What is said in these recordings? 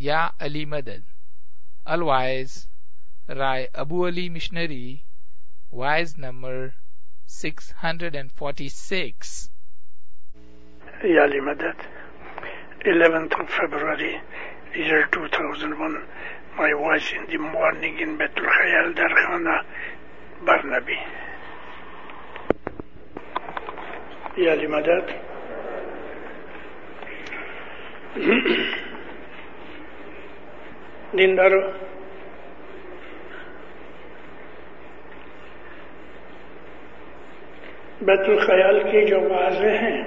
Ya Ali Madad. Otherwise, Rai Abu Ali Missionary, wise number 646. Ya Ali Madad, 11th of February, year 2001. My wife in the morning in Betul Khayal Darhana Barnaby. Ya Ali Madad. الخیال بیت الخیال کی جو واضح ہیں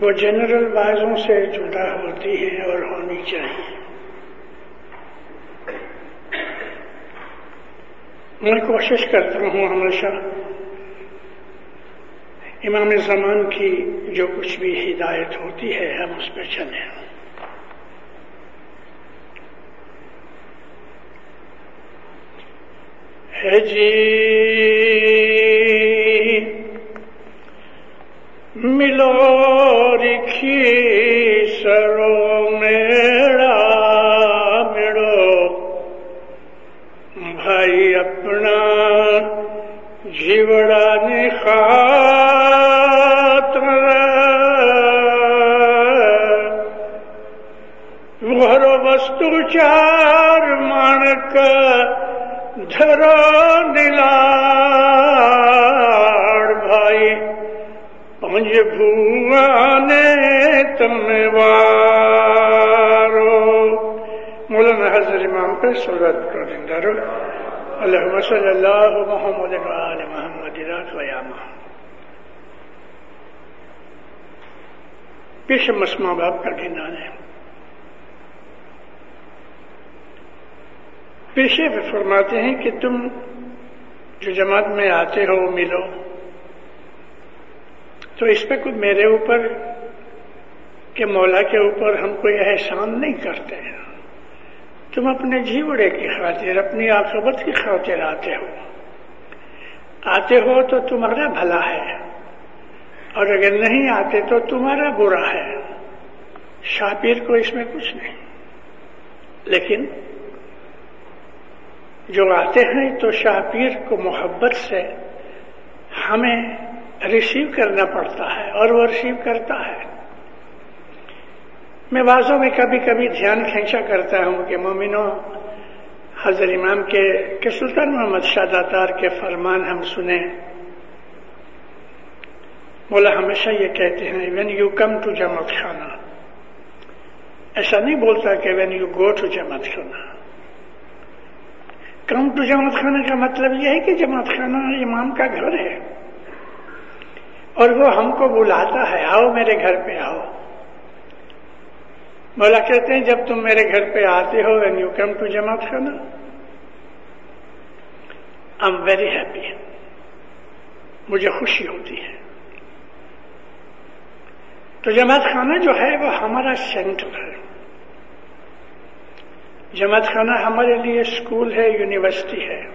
وہ general بازوں سے جدا ہوتی ہے اور ہونی چاہیے میں کوشش کرتا ہوں ہمیشہ امام زمان کی جو کچھ بھی ہدایت ہوتی ہے ہم اس پہ چلیں ہے جی ملو رکھی سرو میرا مڑو بھائی اپنا جیوڑا نکھا گھر وستو چار مانک دھرو نلا بھائی پنج بھوانے تم وارو مولانا حضر امام پہ صورت کر دندہ رو اللہ صلی اللہ محمد وآل محمد رات و ویامہ پیش مسمع باب کا گنان ہے پیشے پہ فرماتے ہیں کہ تم جو جماعت میں آتے ہو ملو۔ تو اس پہ کچھ میرے اوپر کہ مولا کے اوپر ہم کوئی احسان نہیں کرتے۔ تم اپنے جیوڑے کی خاطر، اپنی آخبت کی خاطر آتے ہو۔ آتے ہو تو تمہارا بھلا ہے۔ اور اگر نہیں آتے تو تمہارا برا ہے۔ شاپیر کو اس میں کچھ نہیں۔ لیکن جو آتے ہیں، تو شاہ پیر کو محبت سے ہمیں ریسیو کرنا پڑتا ہے اور وہ ریسیو کرتا ہے۔ میں بازوں میں کبھی کبھی دھیان کھینچا کرتا ہوں کہ مومنوں حضر امام کے کہ سلطان محمد شاہ داتار کے فرمان ہم سنیں۔ مولا ہمیشہ یہ کہتے ہیں وین یو کم ٹو جماعت خانہ ایسا نہیں بولتا کہ وین یو گو ٹو جماعت خانہ کم ٹو جماعت خانہ کا مطلب یہ ہے کہ جماعت خانہ امام کا گھر ہے۔ اور وہ ہم کو بلاتا ہے، آؤ میرے گھر پہ آؤ۔ مولا کہتے ہیں، جب تم میرے گھر پہ آتے ہو وین یو کم ٹو جماعت خانہ۔ آئی ایم ویری ہیپی مجھے خوشی ہوتی ہے۔ تو جماعت خانہ جو ہے، وہ ہمارا سینٹر ہے۔ جماعت خانہ ہمارے لیے اسکول ہے، یونیورسٹی ہے۔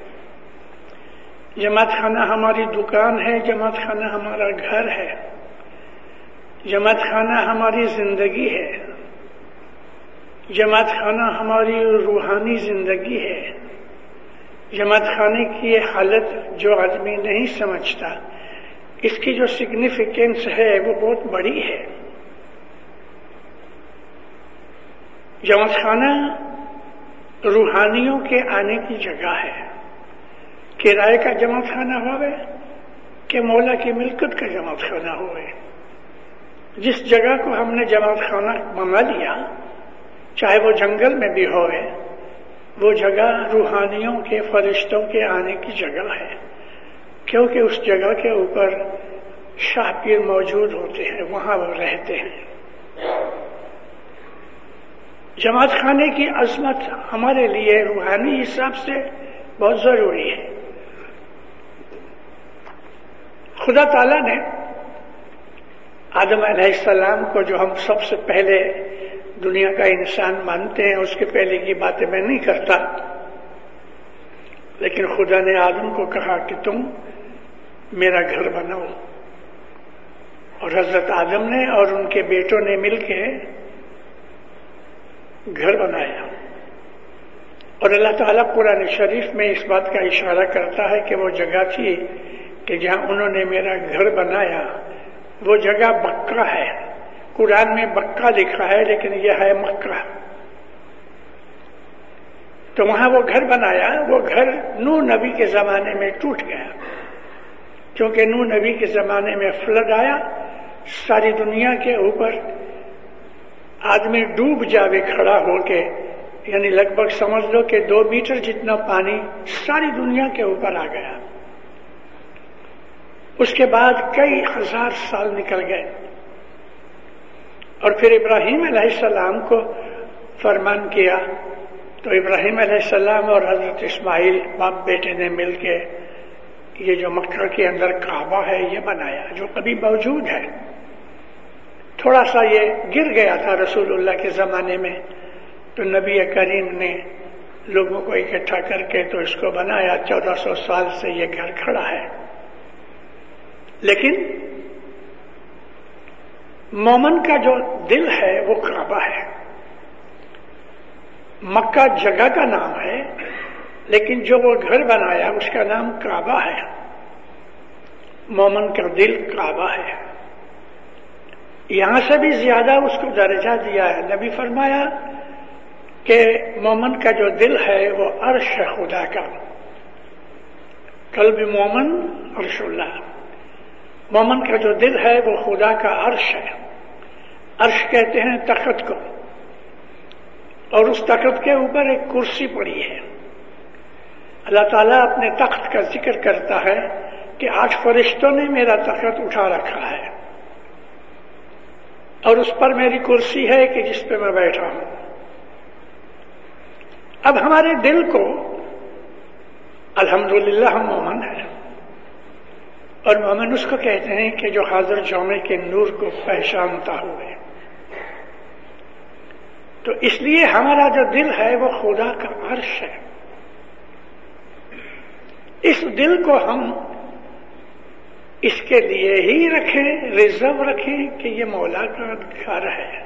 جماعت خانہ ہماری دکان ہے جماعت خانہ ہمارا گھر ہے۔ جماعت خانہ ہماری زندگی ہے۔ جماعت خانہ ہماری روحانی زندگی ہے۔ جماعت خانے کی یہ حالت جو آدمی نہیں سمجھتا، اس کی جو سگنیفیکینس ہے وہ بہت بڑی ہے۔ جماعت خانہ روحانیوں کے آنے کی جگہ ہے۔ کرائے کا جمع خانہ ہوئے، کہ مولا کی ملکت کا جمع خانہ ہوئے۔ جس جگہ کو ہم نے جماعت خانہ بنا لیا، چاہے وہ جنگل میں بھی ہوئے، وہ جگہ روحانیوں کے فرشتوں کے آنے کی جگہ ہے۔ کیونکہ اس جگہ کے اوپر شاہ پیر موجود ہوتے ہیں، وہاں وہ رہتے ہیں۔ جماعت خانے کی عظمت ہمارے لیے روحانی حساب سے بہت ضروری ہے۔ خدا تعالی نے آدم علیہ السلام کو جو ہم سب سے پہلے دنیا کا انسان مانتے ہیں، اس کے پہلے کی باتیں میں نہیں کرتا۔ لیکن خدا نے آدم کو کہا کہ تم میرا گھر بناؤ۔ اور حضرت آدم نے اور ان کے بیٹوں نے مل کے گھر بنایا۔ اور اللہ تعالیٰ قرآن شریف میں اس بات کا اشارہ کرتا ہے کہ وہ جگہ تھی کہ جہاں انہوں نے میرا گھر بنایا۔ وہ جگہ بکا ہے۔ قرآن میں بکا لکھا ہے لیکن یہ ہے مکہ۔ تو وہاں وہ گھر بنایا۔ وہ گھر نو نبی کے زمانے میں ٹوٹ گیا۔ کیونکہ نو نبی کے زمانے میں فلڈ آیا۔ ساری دنیا کے اوپر آدمی ڈوب جاوے کھڑا ہو کے یعنی لگ بھگ سمجھ لو کہ دو میٹر جتنا پانی ساری دنیا کے اوپر آ گیا۔ اس کے بعد کئی ہزار سال نکل گئے۔ اور پھر ابراہیم علیہ السلام کو فرمان کیا۔ تو ابراہیم علیہ السلام اور حضرت اسماعیل باپ بیٹے نے مل کے یہ جو مکہ کے اندر کعبہ ہے، یہ بنایا، جو ابھی موجود ہے۔ تھوڑا سا یہ گر گیا تھا رسول اللہ کے زمانے میں، تو نبی کریم نے لوگوں کو اکٹھا کر کے تو اس کو بنایا، چودہ سو سال سے یہ گھر کھڑا ہے۔ لیکن مومن کا جو دل ہے، وہ کعبہ ہے۔ مکہ جگہ کا نام ہے، لیکن جو وہ گھر بنایا، اس کا نام کعبہ ہے۔ مومن کا دل کعبہ ہے۔ یہاں سے بھی زیادہ اس کو درجہ دیا ہے۔ نبی فرمایا کہ مومن کا جو دل ہے وہ عرش ہے خدا کا۔ قلب مومن، عرش اللہ۔ مومن کا جو دل ہے وہ خدا کا عرش ہے۔ عرش کہتے ہیں تخت کو۔ اور اس تخت کے اوپر ایک کرسی پڑی ہے۔ اللہ تعالیٰ اپنے تخت کا ذکر کرتا ہے کہ آٹھ فرشتوں نے میرا تخت اٹھا رکھا ہے۔ اور اس پر میری کرسی ہے کہ جس پہ میں بیٹھا ہوں۔ اب ہمارے دل کو الحمدللہ ہم مومن ہے اور مومن اس کو کہتے ہیں کہ جو حاضر جومے کے نور کو پہچانتا ہوئے۔ تو اس لیے ہمارا جو دل ہے وہ خدا کا عرش ہے۔ اس دل کو ہم اس کے لیے ہی رکھیں ریزرو رکھیں کہ یہ مولا کا گھر ہے۔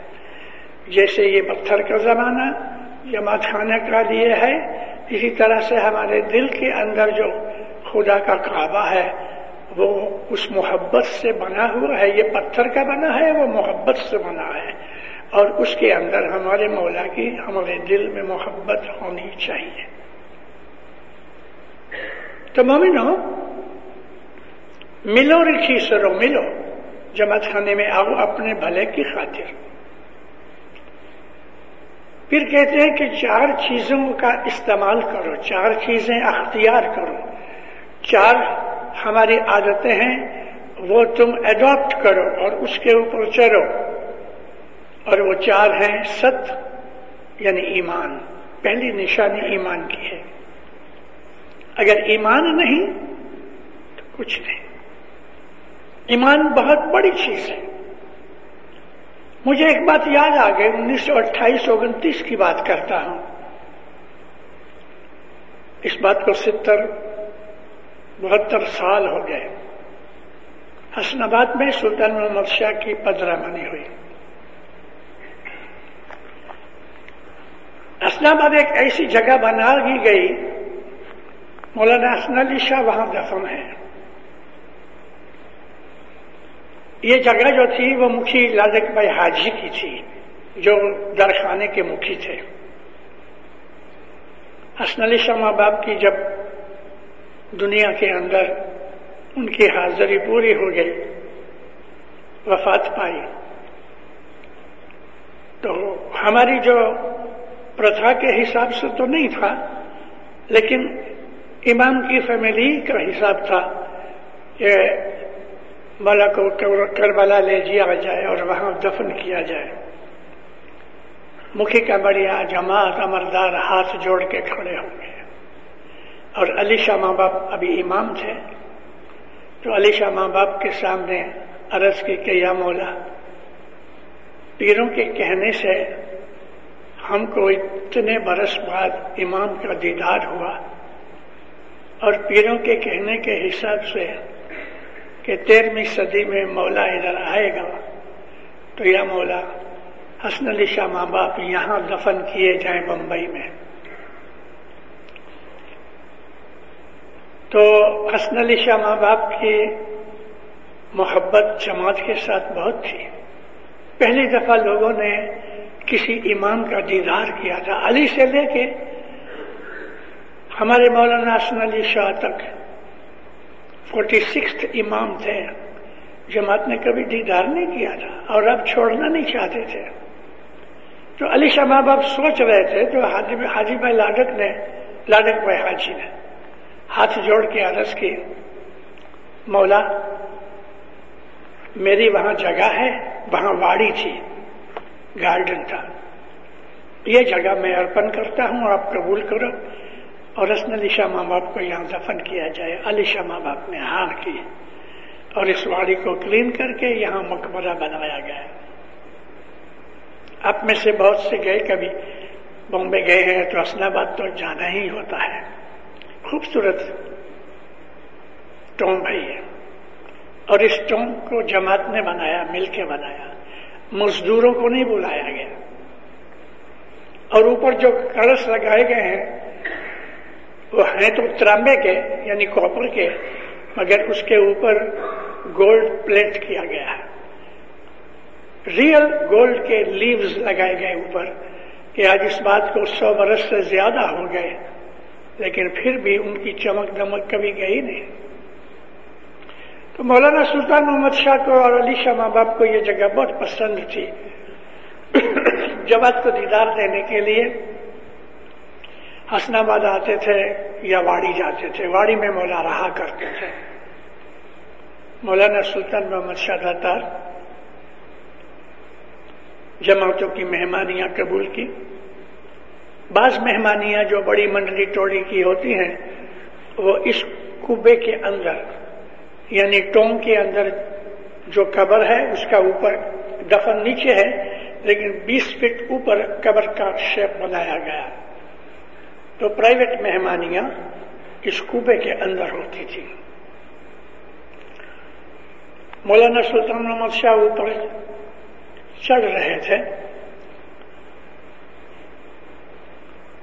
جیسے یہ پتھر کا زمانہ، جماعت خانے کا لیے ہے، اسی طرح سے ہمارے دل کے اندر جو خدا کا کعبہ ہے، وہ اس محبت سے بنا ہوا ہے۔ یہ پتھر کا بنا ہے، وہ محبت سے بنا ہے۔ اور اس کے اندر ہمارے مولا کی، ہمارے دل میں محبت ہونی چاہیے۔ تو مومنو ملو رکھی سرو ملو، جماعت خانے میں آؤ اپنے بھلے کی خاطر۔ پھر کہتے ہیں کہ چار چیزوں کا استعمال کرو، چار چیزیں اختیار کرو۔ چار ہماری عادتیں ہیں، وہ تم ایڈاپٹ کرو اور اس کے اوپر چلو اور وہ چار ہیں ست یعنی ایمان۔ پہلی نشانی ایمان کی ہے۔ اگر ایمان نہیں تو کچھ نہیں۔ ایمان بہت بڑی چیز ہے۔ مجھے ایک بات یاد آ گئی، انیس سو اٹھائیس اگنتیس کی بات کرتا ہوں۔ اس بات کو ستر، بہتر سال ہو گئے۔ حسن آباد میں سلطان محمد شاہ کی پدرہ بنی ہوئی۔ حسن آباد ایک ایسی جگہ بنا دی گئی، مولانا حسن علی شاہ وہاں دفن ہے یہ جگہ جو تھی وہ مکھی لالک بھائی حاجی کی تھی، جو درخانے کے مکھی تھے۔ حسن علی شاہ باپ کی جب دنیا کے اندر ان کی حاضری پوری ہو گئی، وفات پائی، تو ہماری جو پرتھا کے حساب سے تو نہیں تھا، لیکن امام کی فیملی کا حساب تھا۔ کہ بالا کو کربلا لے جیا جائے اور وہاں دفن کیا جائے۔ مکھی کا بڑھیا جماعت امردار ہاتھ جوڑ کے کھڑے ہوں گے اور علی شاہ ماں باپ ابھی امام تھے۔ تو علی شاہ ماں باپ کے سامنے عرض کی کہ یا مولا، پیروں کے کہنے سے ہم کو اتنے برس بعد امام کا دیدار ہوا۔ اور پیروں کے کہنے کے حساب سے کہ تیرہویں صدی میں مولا ادھر آئے گا۔ تو یا مولا، حسن علی شاہ ماں باپ یہاں دفن کیے جائیں بمبئی میں۔ تو حسن علی شاہ ماں باپ کی محبت جماعت کے ساتھ بہت تھی۔ پہلی دفعہ لوگوں نے کسی امام کا دیدار کیا تھا، علی سے لے کے ہمارے مولانا حسن علی شاہ تک۔ فورٹی سکس امام تھے۔ جماعت نے کبھی دیدار نہیں کیا تھا اور اب چھوڑنا نہیں چاہتے تھے۔ تو علی شاہ ماں باپ سوچ رہے تھے تو حاجی بھائی لاڈک نے لاڈک بھائی حاجی نے ہاتھ جوڑ کے عرض کی، مولا، میری وہاں جگہ ہے، وہاں واڑی تھی، گارڈن تھا۔ یہ جگہ میں ارپن کرتا ہوں آپ قبول کرو۔ اور رسن علی شاہ ماں باپ کو یہاں دفن کیا جائے۔ علی شاہ ماں باپ نے ہار کی اور اس واڑی کو کلین کر کے یہاں مقبرہ بنوایا گیا۔ آپ میں سے بہت سے گئے، کبھی بمبے گئے ہیں تو اسلام آباد تو جانا ہی ہوتا ہے۔ خوبصورت ٹوم بھائی ہے اور اس ٹوم کو جماعت نے بنایا، مل کے بنایا۔ مزدوروں کو نہیں بلایا گیا۔ اور اوپر جو کلش لگائے گئے ہیں وہ ہیں تو ترامبے کے یعنی کاپر کے، مگر اس کے اوپر گولڈ پلیٹ کیا گیا ہے۔ ریئل گولڈ کے لیوز لگائے گئے اوپر کہ آج اس بات کو سو برس سے زیادہ ہو گئے، لیکن پھر بھی ان کی چمک دمک کبھی گئی نہیں۔ تو مولانا سلطان محمد شاہ کو اور علی شاہ ماں باپ کو یہ جگہ بہت پسند تھی۔ جماعت کو دیدار دینے کے لیے حسن آباد آتے تھے یا واڑی جاتے تھے، واڑی میں مولا رہا کرتے تھے۔ مولانا سلطان محمد شاہ داتار جماعتوں کی مہمانیاں قبول کی۔ بعض مہمانیاں جو بڑی منڈلی ٹوڑی کی ہوتی ہیں، وہ اس کوبے کے اندر یعنی ٹونگ کے اندر جو قبر ہے، اس کا اوپر دفن نیچے ہے، لیکن بیس فٹ اوپر قبر کا شیپ بنایا گیا۔ تو پرائیویٹ مہمانیاں اس کوبے کے اندر ہوتی تھی مولانا سلطان محمد شاہ اوپر چڑھ رہے تھے۔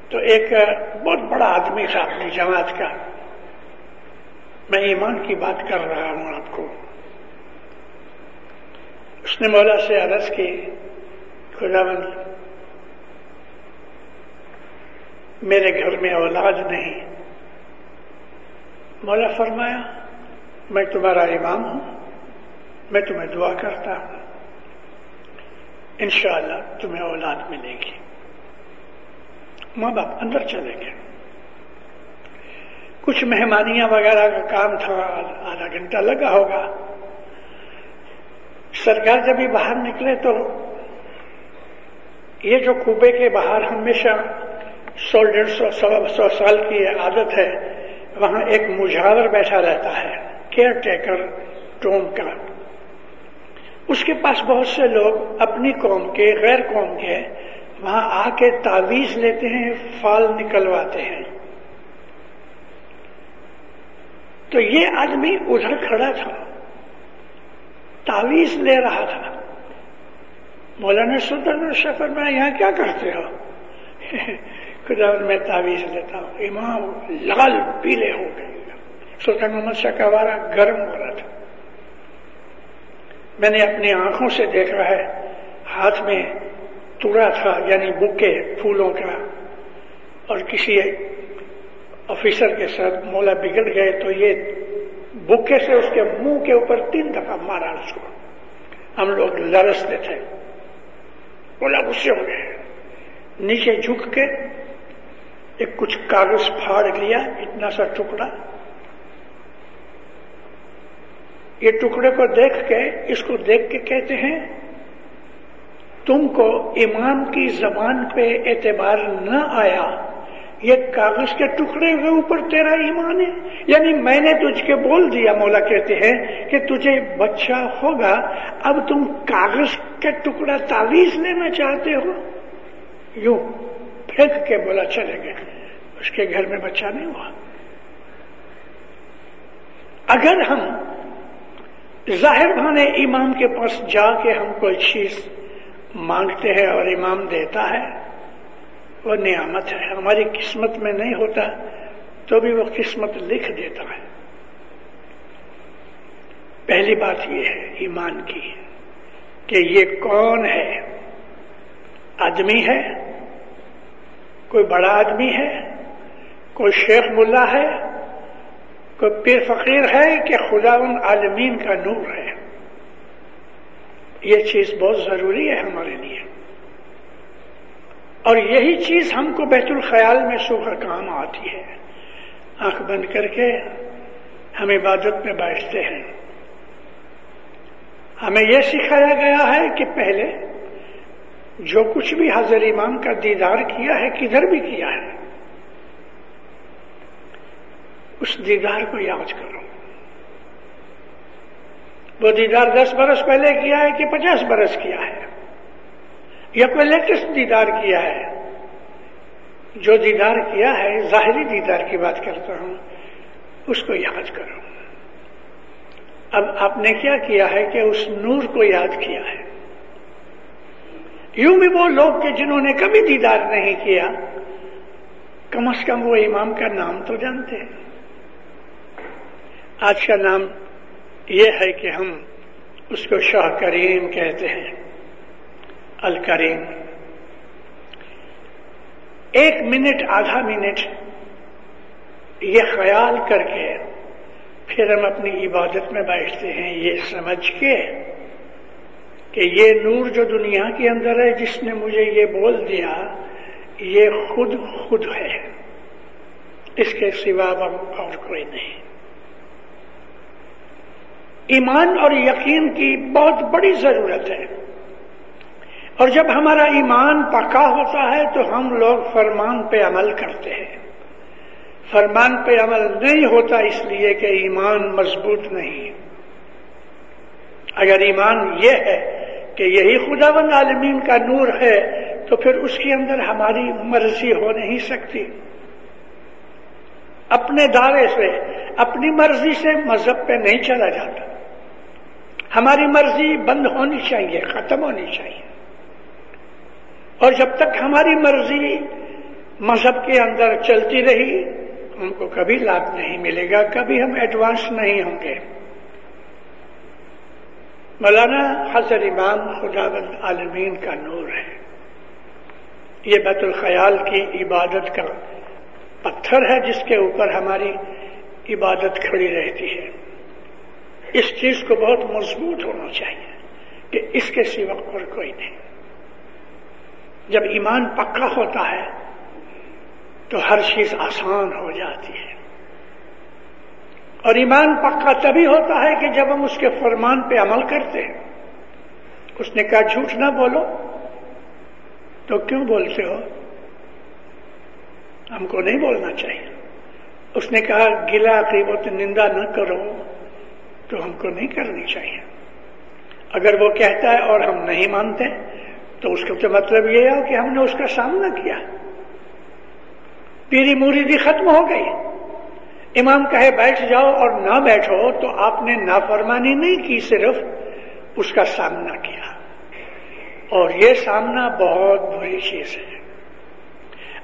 تو ایک بہت بڑا آدمی تھا اپنی جماعت کا۔ میں ایمان کی بات کر رہا ہوں آپ کو۔ اس نے مولا سے عرض کی خدا میرے گھر میں اولاد نہیں۔ مولا فرمایا، میں تمہارا امام ہوں، میں تمہیں دعا کرتا ہوں۔ انشاءاللہ تمہیں اولاد ملے گی۔ ماں باپ اندر چلے گئے۔ کچھ مہمانیاں وغیرہ کا کام تھا، آدھا گھنٹہ لگا ہوگا۔ سرکار جب بھی باہر نکلے تو یہ جو کوبے کے باہر ہمیشہ سو ڈیڑھ سو سو سال کی عادت ہے، وہاں ایک مجاور بیٹھا رہتا ہے، کیئر ٹیکر ٹوم کا۔ اس کے پاس بہت سے لوگ اپنی قوم کے، غیر قوم کے، وہاں آ کے تعویذ لیتے ہیں، فال نکلواتے ہیں۔ تو یہ آدمی ادھر کھڑا تھا، تعویذ لے رہا تھا۔ مولانا سلطان شفر میں یہاں کیا کرتے ہو؟ خدا میں تعویذ لیتا ہوں، امام لال پیلے ہو گئے۔ سلطان محمد شاہ کا وارا گرم ہو رہا تھا۔ میں نے اپنی آنکھوں سے دیکھا ہے، ہاتھ میں تورا تھا یعنی بکے پھولوں کا۔ اور کسی آفیسر کے ساتھ مولا بگڑ گئے تو یہ بکے سے اس کے منہ کے اوپر تین دفعہ مارا اس کو۔ ہم لوگ لرستے تھے۔ بولا غصے ہو گئے۔ نیچے جھک کے ایک کچھ کاغذ پھاڑ لیا، اتنا سا ٹکڑا۔ یہ ٹکڑے کو دیکھ کے، اس کو دیکھ کے کہتے ہیں، تم کو امام کی زبان پہ اعتبار نہ آیا، یہ کاغذ کے ٹکڑے ہوئے اوپر تیرا ایمان ہے۔ یعنی میں نے تجھ کے بول دیا، مولا کہتے ہیں، کہ تجھے بچہ ہوگا، اب تم کاغذ کا ٹکڑا تعویذ لینا چاہتے ہو۔ یوں۔ پھینک کے بولا چلے گئے۔ اس کے گھر میں بچہ نہیں ہوا۔ اگر ہم ظاہر بھانے امام کے پاس جا کے ہم کوئی چیز مانگتے ہیں اور امام دیتا ہے، وہ نعمت ہے۔ ہماری قسمت میں نہیں ہوتا تو بھی وہ قسمت لکھ دیتا ہے۔ پہلی بات یہ ہے ایمان کی کہ یہ کون ہے؟ آدمی ہے کوئی بڑا آدمی ہے، کوئی شیخ ملا ہے، کوئی پیر فقیر ہے کہ خدا ان عالمین کا نور ہے۔ یہ چیز بہت ضروری ہے ہمارے لیے۔ اور یہی چیز ہم کو بیت الخیال میں صبح کام آتی ہے۔ آنکھ بند کر کے ہم عبادت میں بیٹھتے ہیں۔ ہمیں یہ سکھایا گیا ہے کہ پہلے جو کچھ بھی حضر امام کا دیدار کیا ہے، کدھر بھی کیا ہے۔ اس دیدار کو یاد کرو۔ وہ دیدار دس برس پہلے کیا ہے کہ پچاس برس کیا ہے۔ یا کوئی لیٹسٹ دیدار کیا ہے۔ جو دیدار کیا ہے، ظاہری دیدار کی بات کرتا ہوں، اس کو یاد کرو۔ اب آپ نے کیا کیا ہے کہ اس نور کو یاد کیا ہے۔ یوں بھی وہ لوگ کہ جنہوں نے کبھی دیدار نہیں کیا، کم از کم وہ امام کا نام تو جانتے ہیں۔ آج کا نام یہ ہے کہ ہم اس کو شاہ کریم کہتے ہیں، الکریم۔ ایک منٹ، آدھا منٹ یہ خیال کر کے پھر ہم اپنی عبادت میں بیٹھتے ہیں، یہ سمجھ کے کہ یہ نور جو دنیا کے اندر ہے، جس نے مجھے یہ بول دیا، یہ خود خود ہے۔ اس کے سوا اور کوئی نہیں۔ ایمان اور یقین کی بہت بڑی ضرورت ہے۔ اور جب ہمارا ایمان پکا ہوتا ہے، تو ہم لوگ فرمان پہ عمل کرتے ہیں۔ فرمان پہ عمل نہیں ہوتا اس لیے کہ ایمان مضبوط نہیں۔ اگر ایمان یہ ہے کہ یہی خدا بند عالمین کا نور ہے، تو پھر اس کے اندر ہماری مرضی ہو نہیں سکتی۔ اپنے دعوے سے، اپنی مرضی سے مذہب پہ نہیں چلا جاتا۔ ہماری مرضی بند ہونی چاہیے، ختم ہونی چاہیے۔ اور جب تک ہماری مرضی مذہب کے اندر چلتی رہی ان کو کبھی لابھ نہیں ملے گا، کبھی ہم ایڈوانس نہیں ہوں گے۔ مولانا حضر امام خدا بند عالمین کا نور ہے۔ یہ بیت الخیال کی عبادت کا پتھر ہے جس کے اوپر ہماری عبادت کھڑی رہتی ہے۔ اس چیز کو بہت مضبوط ہونا چاہیے کہ اس کے سوا اور کوئی نہیں۔ جب ایمان پکا ہوتا ہے تو ہر چیز آسان ہو جاتی ہے۔ اور ایمان پکا تبھی ہوتا ہے کہ جب ہم اس کے فرمان پہ عمل کرتے ہیں۔ اس نے کہا، جھوٹ نہ بولو۔ تو کیوں بولتے ہو؟ ہم کو نہیں بولنا چاہیے۔ اس نے کہا، گلا قیمت نندا نہ کرو، تو ہم کو نہیں کرنی چاہیے۔ اگر وہ کہتا ہے اور ہم نہیں مانتے، تو اس کا تو مطلب یہ ہے کہ ہم نے اس کا سامنا کیا۔ پیری موریدی ختم ہو گئی۔ امام کہے بیٹھ جاؤ اور نہ بیٹھو تو آپ نے نافرمانی نہیں کی، صرف اس کا سامنا کیا۔ اور یہ سامنا بہت بری چیز ہے۔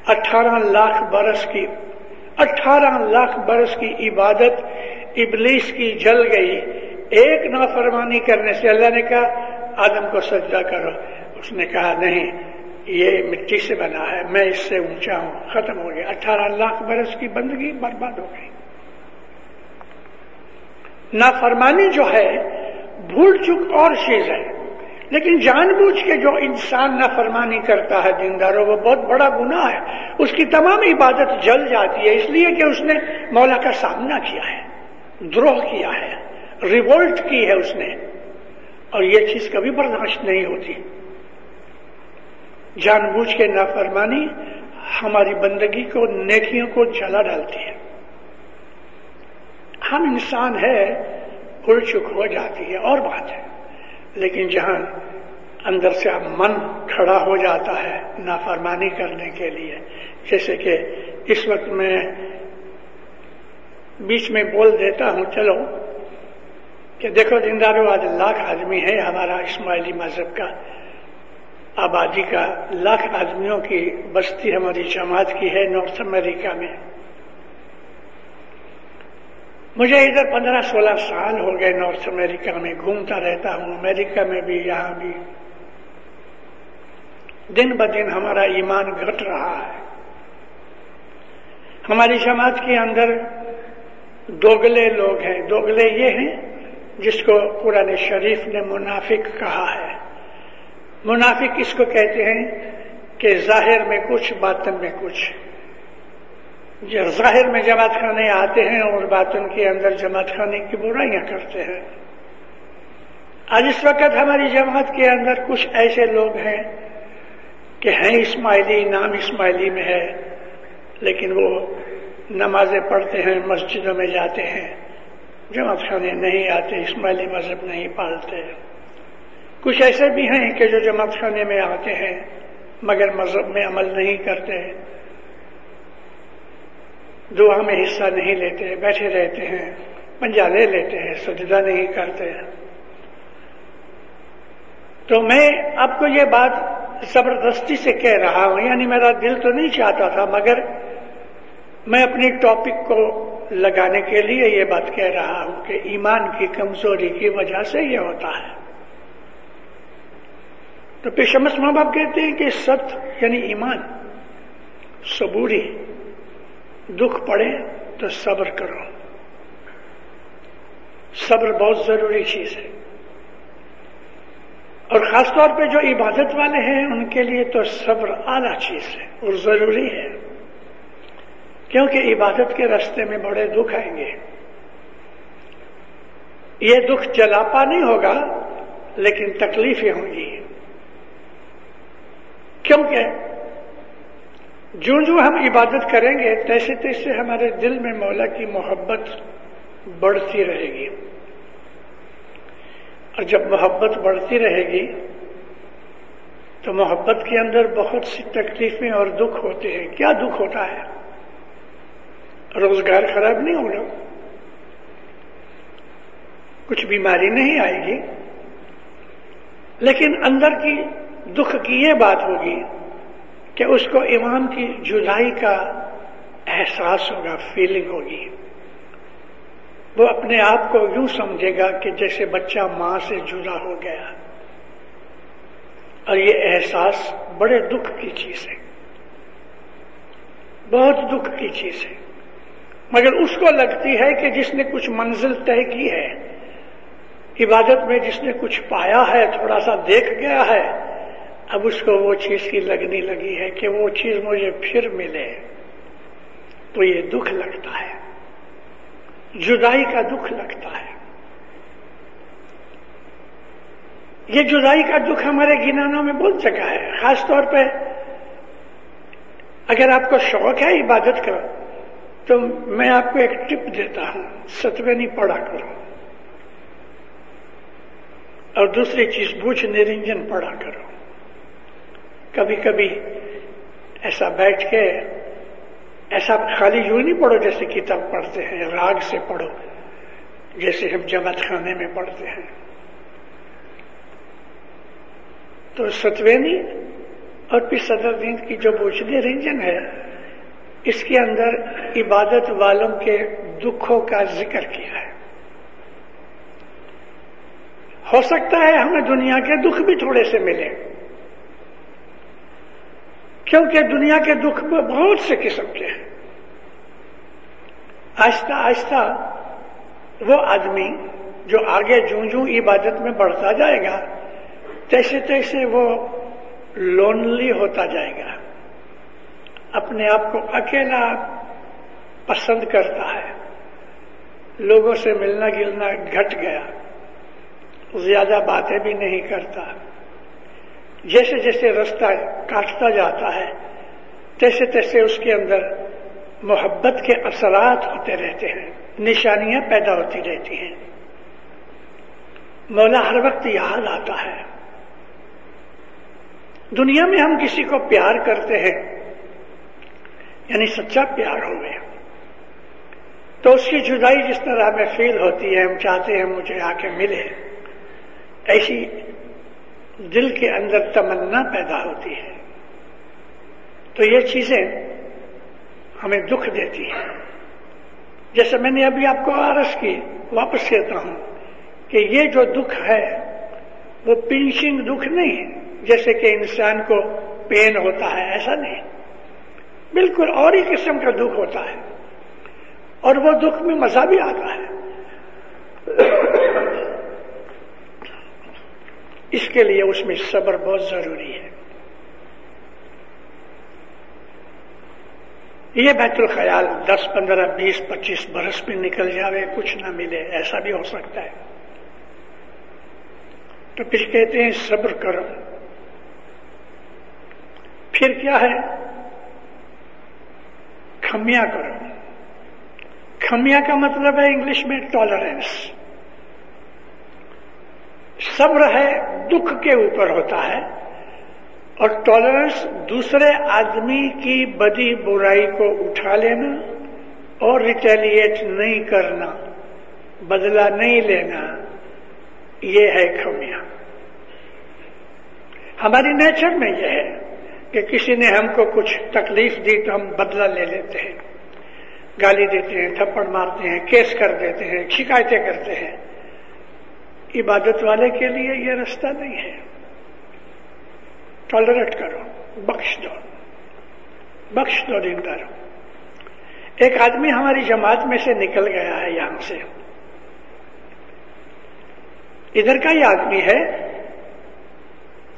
اٹھارہ لاکھ برس کی، اٹھارہ لاکھ برس کی عبادت ابلیس کی جل گئی۔ ایک نافرمانی کرنے سے اللہ نے کہا، آدم کو سجدہ کرو۔ اس نے کہا، نہیں، یہ مٹی سے بنا ہے، میں اس سے اونچا ہوں، ختم ہو گیا۔ اٹھارہ لاکھ برس کی بندگی برباد ہو گئی۔ نافرمانی جو ہے، بھول چک اور چیز ہے۔ لیکن جان بوجھ کے جو انسان نافرمانی کرتا ہے دینداروں، وہ بہت بڑا گناہ ہے۔ اس کی تمام عبادت جل جاتی ہے، اس لیے کہ اس نے مولا کا سامنا کیا ہے، دروہ کیا ہے ریوولٹ کی ہے اس نے۔ اور یہ چیز کبھی برداشت نہیں ہوتی۔ جان بوجھ کے نافرمانی ہماری بندگی کو، نیکیوں کو جلا ڈالتی ہے۔ ہم انسان ہے اڑ چک ہو جاتی ہے، اور بات ہے۔ لیکن جہاں اندر سے اب من کھڑا ہو جاتا ہے نافرمانی کرنے کے لیے، جیسے کہ اس وقت میں بیچ میں بول دیتا ہوں، چلو، کہ دیکھو زندہ آج لاکھ آدمی ہے ہمارا اسماعیلی مذہب کا آبادی کا لاکھ آدمیوں کی بستی ہماری جماعت کی ہے، نارتھ امریکہ میں۔ مجھے ادھر پندرہ سولہ سال ہو گئے نارتھ امریکہ میں، گھومتا رہتا ہوں، امریکہ میں بھی، یہاں بھی۔ دن ب دن ہمارا ایمان گھٹ رہا ہے۔ ہماری جماعت کے اندر دوگلے لوگ ہیں۔ دوگلے یہ ہیں جس کو قرآن شریف نے منافق کہا ہے۔ منافق اس کو کہتے ہیں کہ ظاہر میں کچھ، باطن میں کچھ۔ ظاہر میں جماعت خانے آتے ہیں اور باطن کے اندر جماعت خانے کی برائیاں کرتے ہیں۔ آج اس وقت ہماری جماعت کے اندر کچھ ایسے لوگ ہیں کہ ہیں اسماعیلی، نام اسماعیلی میں ہے، لیکن وہ نمازیں پڑھتے ہیں، مسجدوں میں جاتے ہیں۔ جماعت خانے نہیں آتے، اسماعیلی مذہب نہیں پالتے۔ کچھ ایسے بھی ہیں کہ جو جماعت خانے میں آتے ہیں مگر مذہب میں عمل نہیں کرتے۔ دعا میں حصہ نہیں لیتے، بیٹھے رہتے ہیں پنجا لے لیتے ہیں، سجدہ نہیں کرتے۔ تو میں آپ کو یہ بات زبردستی سے کہہ رہا ہوں یعنی میرا دل تو نہیں چاہتا تھا، مگر میں اپنی ٹاپک کو لگانے کے لیے یہ بات کہہ رہا ہوں کہ ایمان کی کمزوری کی وجہ سے یہ ہوتا ہے۔ تو پیشمس ماں باپ کہتے ہیں کہ ست یعنی ایمان، صبوری۔ دکھ پڑے تو صبر کرو۔ صبر بہت ضروری چیز ہے۔ اور خاص طور پہ جو عبادت والے ہیں، ان کے لیے تو صبر اعلیٰ چیز ہے اور ضروری ہے۔ کیونکہ عبادت کے راستے میں بڑے دکھ آئیں گے۔ یہ دکھ جلاپا نہیں ہوگا، لیکن تکلیفیں ہوں گی۔ کیونکہ جو جو ہم عبادت کریں گے، تیسے تیسے ہمارے دل میں مولا کی محبت بڑھتی رہے گی۔ اور جب محبت بڑھتی رہے گی، تو محبت کے اندر بہت سی تکلیفیں اور دکھ ہوتے ہیں۔ کیا دکھ ہوتا ہے؟ روزگار خراب نہیں ہوگا کچھ بیماری نہیں آئے گی۔ لیکن اندر کی دکھ کی یہ بات ہوگی کہ اس کو امام کی جدائی کا احساس ہوگا فیلنگ ہوگی۔ وہ اپنے آپ کو یوں سمجھے گا کہ جیسے بچہ ماں سے جدا ہو گیا۔ اور یہ احساس بڑے دکھ کی چیز ہے۔ بہت دکھ کی چیز ہے۔ مگر اس کو لگتی ہے کہ جس نے کچھ منزل طے کی ہے، عبادت میں جس نے کچھ پایا ہے، تھوڑا سا دیکھ گیا ہے اب اس کو وہ چیز کی لگنے لگی ہے کہ وہ چیز مجھے پھر ملے تو یہ دکھ لگتا ہے۔ جدائی کا دکھ لگتا ہے۔ یہ جدائی کا دکھ ہمارے گنانوں میں بہت جگہ ہے۔ خاص طور پہ اگر آپ کو شوق ہے عبادت کا، تو میں آپ کو ایک ٹپ دیتا ہوں ستوے نہیں پڑھا کرو۔ اور دوسری چیز، بوجھ نرنجن پڑھا کرو۔ کبھی کبھی ایسا بیٹھ کے ایسا خالی یوں نہیں پڑھو جیسے کتاب پڑھتے ہیں راگ سے پڑھو، جیسے ہم جمت خانے میں پڑھتے ہیں۔ تو ستوینی اور پھر صدر دین کی جو بوچھنے رنجن ہے، اس کے اندر عبادت والوں کے دکھوں کا ذکر کیا ہے۔ ہو سکتا ہے ہمیں دنیا کے دکھ بھی تھوڑے سے ملے۔ کیونکہ دنیا کے دکھ میں بہت سے قسم کے ہیں۔ آہستہ آہستہ وہ آدمی جو آگے جوں جوں عبادت میں بڑھتا جائے گا، تیسے تیسے وہ لونلی ہوتا جائے گا۔ اپنے آپ کو اکیلا پسند کرتا ہے۔ لوگوں سے ملنا گلنا گھٹ گیا۔ زیادہ باتیں بھی نہیں کرتا۔ جیسے جیسے رستہ کاٹتا جاتا ہے، تیسے تیسے اس کے اندر محبت کے اثرات ہوتے رہتے ہیں، نشانیاں پیدا ہوتی رہتی ہیں۔ مولا ہر وقت یاد آتا ہے۔ دنیا میں ہم کسی کو پیار کرتے ہیں یعنی سچا پیار ہو گیا تو اس کی جدائی جس طرح ہمیں فیل ہوتی ہے، ہم چاہتے ہیں مجھے آ کے ملے۔ ایسی دل کے اندر تمنا پیدا ہوتی ہے۔ تو یہ چیزیں ہمیں دکھ دیتی ہیں۔ جیسے میں نے ابھی آپ کو عرض کی، واپس کہتا ہوں کہ یہ جو دکھ ہے، وہ پنچنگ دکھ نہیں جیسے کہ انسان کو پین ہوتا ہے، ایسا نہیں۔ بالکل اور ہی قسم کا دکھ ہوتا ہے۔ اور وہ دکھ میں مزہ بھی آتا ہے۔ اس کے لیے اس میں صبر بہت ضروری ہے۔ یہ بیت الخیال دس پندرہ بیس پچیس برس میں نکل جاوے، کچھ نہ ملے، ایسا بھی ہو سکتا ہے۔ تو پھر کہتے ہیں، صبر کرو۔ پھر کیا ہے؟ کھمیا کرو۔ کھمیا کا مطلب ہے انگلش میں ٹالرنس صبر ہے، دکھ کے اوپر ہوتا ہے۔ اور ٹالرنس دوسرے آدمی کی بدی برائی کو اٹھا لینا اور ریٹیلیٹ نہیں کرنا، بدلہ نہیں لینا، یہ ہے کھمیا ہماری نیچر میں یہ ہے کہ کسی نے ہم کو کچھ تکلیف دی تو ہم بدلہ لے لیتے ہیں۔ گالی دیتے ہیں، تھپڑ مارتے ہیں، کیس کر دیتے ہیں، شکایتیں کرتے ہیں۔ عبادت والے کے لیے یہ رستہ نہیں ہے۔ ٹالریٹ کرو، بخش دو۔ بخش دو دن کرو ایک آدمی ہماری جماعت میں سے نکل گیا ہے یہاں سے۔ ادھر کا یہ آدمی ہے،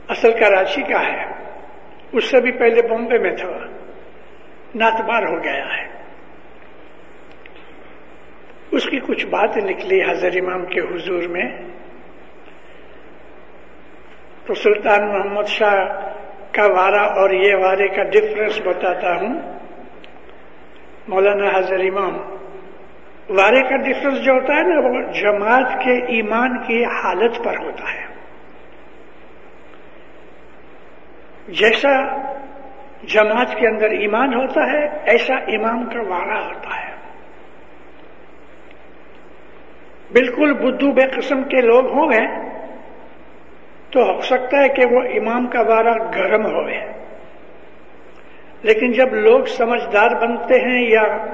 اصل کراچی کا ہے۔ اس سے بھی پہلے بامبے میں تھا۔ ناتبار ہو گیا ہے۔ اس کی کچھ بات نکلی حضر امام کے حضور میں۔ تو سلطان محمد شاہ کا وارہ اور یہ وارے کا ڈفرنس بتاتا ہوں۔ مولانا حضر امام، وارے کا ڈفرنس جو ہوتا ہے نا، وہ جماعت کے ایمان کی حالت پر ہوتا ہے۔ جیسا جماعت کے اندر ایمان ہوتا ہے، ایسا امام کا وارہ ہوتا ہے۔ بالکل بدھو بے قسم کے لوگ ہوں گے تو ہو سکتا ہے کہ وہ امام کا وارہ گرم ہوئے۔ لیکن جب لوگ سمجھدار بنتے ہیں یا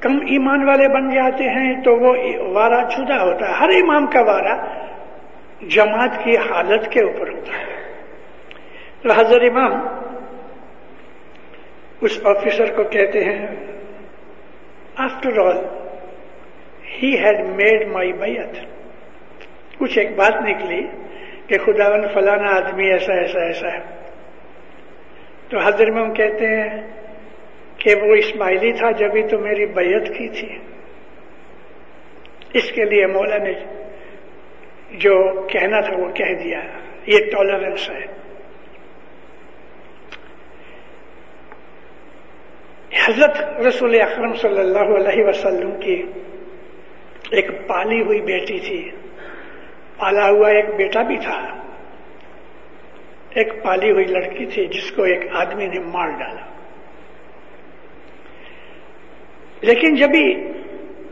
کم ایمان والے بن جاتے ہیں تو وہ وارہ جدا ہوتا ہے۔ ہر امام کا وارہ جماعت کی حالت کے اوپر ہوتا ہے۔ تو حضر امام اس آفیسر کو کہتے ہیں after all he had made my بیت کچھ ایک بات نکلی۔ کہ خداون فلانا آدمی ایسا ایسا ایسا ہے۔ تو حضر امام کہتے ہیں کہ وہ اسماعیلی تھا جبھی تو میری بیعت کی تھی۔ اس کے لیے مولا نے جو کہنا تھا وہ کہہ دیا۔ یہ ٹالرنس ہے۔ حضرت رسول اکرم صلی اللہ علیہ وسلم کی ایک پالی ہوئی بیٹی تھی۔ پالا ہوا ایک بیٹا بھی تھا۔ ایک پالی ہوئی لڑکی تھی جس کو ایک آدمی نے مار ڈالا۔ لیکن جبھی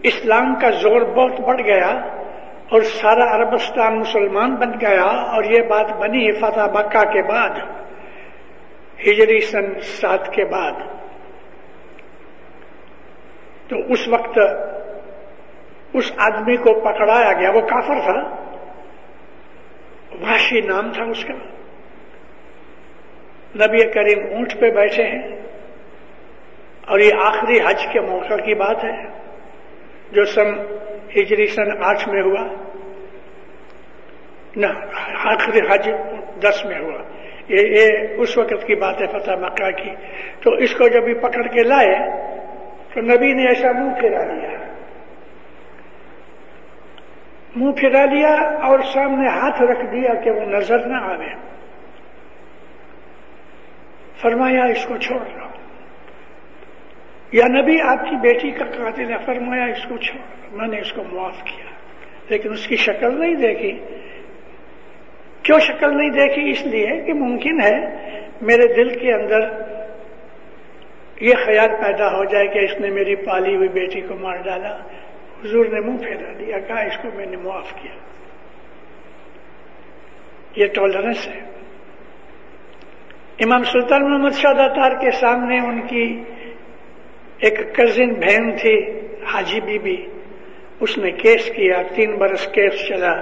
اسلام کا زور بہت بڑھ گیا اور سارا عربستان مسلمان بن گیا اور یہ بات بنی فتح مکہ کے بعد، ہجری سن سات کے بعد، تو اس وقت اس آدمی کو پکڑایا گیا۔ وہ کافر تھا۔ واشی نام تھا اس کا۔ نبی کریم اونٹ پہ بیٹھے ہیں۔ اور یہ آخری حج کے موقع کی بات ہے، جو سن ہجری سن آٹھ میں ہوا۔ نہ، آخری حج دس میں ہوا۔ یہ یہ اس وقت کی بات ہے، فتح مکہ کی۔ تو اس کو جب بھی پکڑ کے لائے، تو نبی نے ایسا منہ پھیرا لیا منہ پھرا لیا اور سامنے ہاتھ رکھ دیا کہ وہ نظر نہ آئے فرمایا، اس کو چھوڑ لو یا نبی، آپ کی بیٹی کا قاتل ہے، فرمایا، اس کو چھوڑ میں نے اس کو معاف کیا۔ لیکن اس کی شکل نہیں دیکھی۔ کیوں شکل نہیں دیکھی؟ اس لیے کہ ممکن ہے میرے دل کے اندر یہ خیال پیدا ہو جائے کہ اس نے میری پالی ہوئی بیٹی کو مار ڈالا۔ حضور نے منہ پھیلا دیا، کہا، اس کو میں نے معاف کیا۔ یہ ٹالرنس ہے۔ امام سلطان محمد شاہ داتار کے سامنے ان کی ایک کزن بہن تھی، حاجی بی بی اس نے کیس کیا، تین برس کیس چلا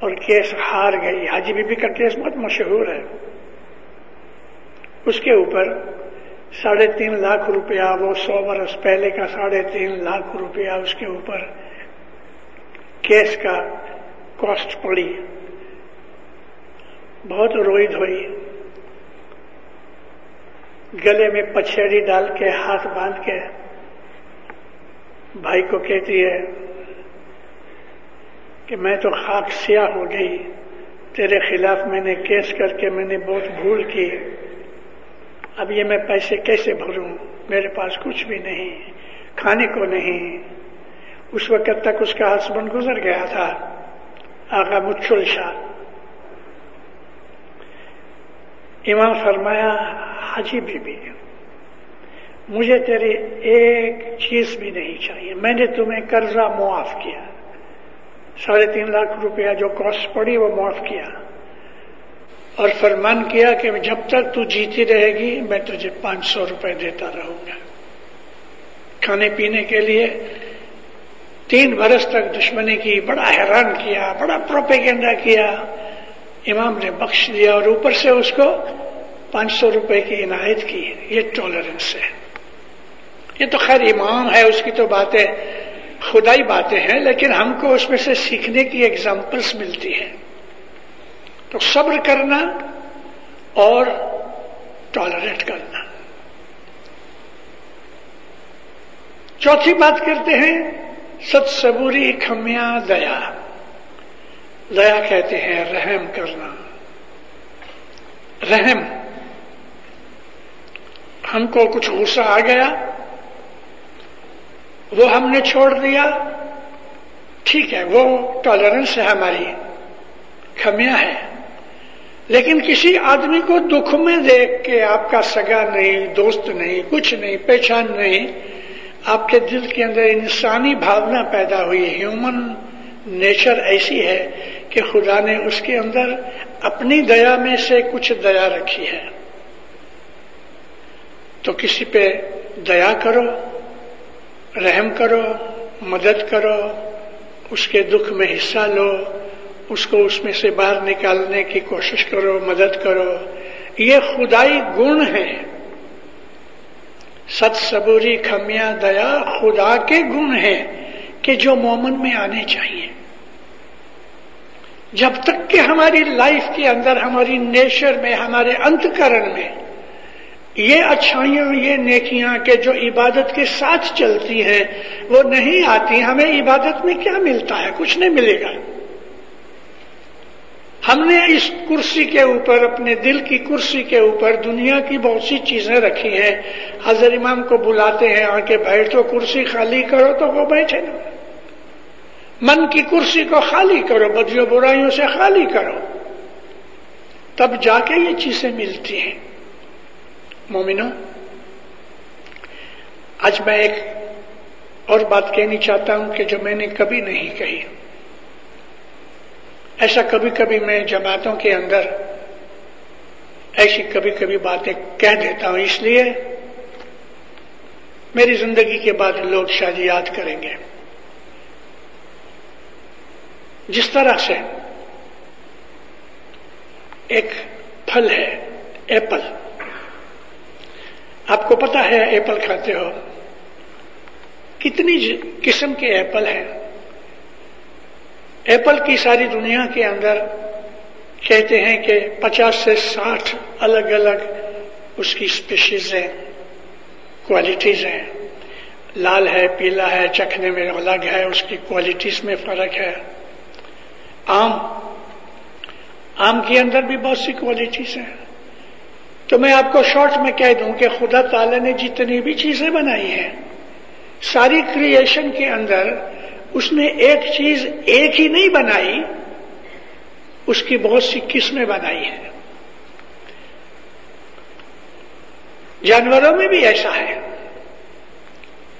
اور کیس ہار گئی۔ حاجی بی بی کا کیس بہت مشہور ہے۔ اس کے اوپر ساڑھے تین لاکھ روپیہ، وہ سو برس پہلے کا ساڑھے تین لاکھ روپیہ اس کے اوپر کیس کا کاسٹ پڑی۔ بہت روئی دھوئی۔ گلے میں پچھیڑی ڈال کے ہاتھ باندھ کے بھائی کو کہتی ہے کہ میں تو خاک سیاہ ہو گئی، تیرے خلاف میں نے کیس کر کے میں نے بہت بھول کی۔ اب یہ میں پیسے کیسے بھروں؟ میرے پاس کچھ بھی نہیں، کھانے کو نہیں۔ اس وقت تک اس کا ہسبینڈ گزر گیا تھا آگا مچھل شاہ۔ امام فرمایا، حاجی بی بی مجھے تیری ایک چیز بھی نہیں چاہیے۔ میں نے تمہیں قرضہ معاف کیا، ساڑھے تین لاکھ روپیہ جو کاسٹ پڑی وہ معاف کیا۔ اور فرمان کیا کہ جب تک تو جیتی رہے گی، میں تجھے پانچ سو روپئے دیتا رہوں گا۔ کھانے پینے کے لیے تین برس تک دشمنی کی، بڑا حیران کیا، بڑا پروپیگنڈا کیا۔ امام نے بخش دیا اور اوپر سے اس کو پانچ سو روپئے کی عنایت کی۔ یہ ٹالرنس ہے۔ یہ تو خیر امام ہے، اس کی تو باتیں خدائی باتیں ہیں، لیکن ہم کو اس میں سے سیکھنے کی ایگزامپلس ملتی ہیں۔ تو صبر کرنا اور ٹالریٹ کرنا۔ چوتھی بات کرتے ہیں ست صبوری کھمیاں دیا۔ دیا کہتے ہیں رحم کرنا۔ رحم۔ ہم کو کچھ غصہ آ گیا۔ وہ ہم نے چھوڑ دیا۔ ٹھیک ہے، وہ ٹالرنس ہے ہماری۔ کھمیاں ہے۔ لیکن کسی آدمی کو دکھ میں دیکھ کے آپ کا سگا نہیں، دوست نہیں، کچھ نہیں، پہچان نہیں، آپ کے دل کے اندر انسانی بھاونا پیدا ہوئی ہیومن نیچر ایسی ہے کہ خدا نے اس کے اندر اپنی دیا میں سے کچھ دیا رکھی ہے۔ تو کسی پہ دیا کرو، رحم کرو، مدد کرو، اس کے دکھ میں حصہ لو۔ اس کو اس میں سے باہر نکالنے کی کوشش کرو، مدد کرو۔ یہ خدائی گن ہے ست صبوری کھمیاں دیا خدا کے گن ہیں کہ جو مومن میں آنے چاہیے۔ جب تک کہ ہماری لائف کے اندر، ہماری نیچر میں، ہمارے انتکرن میں یہ اچھائیاں، یہ نیکیاں کہ جو عبادت کے ساتھ چلتی ہیں، وہ نہیں آتی، ہمیں عبادت میں کیا ملتا ہے؟ کچھ نہیں ملے گا۔ ہم نے اس کرسی کے اوپر، اپنے دل کی کرسی کے اوپر دنیا کی بہت سی چیزیں رکھی ہیں۔ حضر امام کو بلاتے ہیں آ کے بیٹھو کرسی خالی کرو تو وہ بیٹھے نا۔ من کی کرسی کو خالی کرو، بدیوں برائیوں سے خالی کرو۔ تب جا کے یہ چیزیں ملتی ہیں۔ مومنو آج میں ایک اور بات کہنی چاہتا ہوں کہ جو میں نے کبھی نہیں کہی۔ ایسا کبھی کبھی میں جماعتوں کے اندر ایسی کبھی کبھی باتیں کہہ دیتا ہوں۔ اس لیے میری زندگی کے بعد لوگ شاید یاد کریں گے۔ جس طرح سے ایک پھل ہے، ایپل۔ آپ کو پتا ہے، ایپل کھاتے ہو۔ کتنی قسم کے ایپل ہیں۔ ایپل کی ساری دنیا کے اندر کہتے ہیں کہ پچاس سے ساٹھ الگ الگ اس کی اسپیشیز ہیں کوالٹیز ہیں۔ لال ہے، پیلا ہے، چکھنے میں الگ ہے، اس کی کوالٹیز میں فرق ہے۔ آم آم کے اندر بھی بہت سی کوالٹیز ہیں۔ تو میں آپ کو شارٹ میں کہہ دوں کہ خدا تعالی نے جتنی بھی چیزیں بنائی ہیں، ساری کریشن کے اندر اس نے ایک چیز ایک ہی نہیں بنائی، اس کی بہت سی قسمیں بنائی ہیں۔ جانوروں میں بھی ایسا ہے،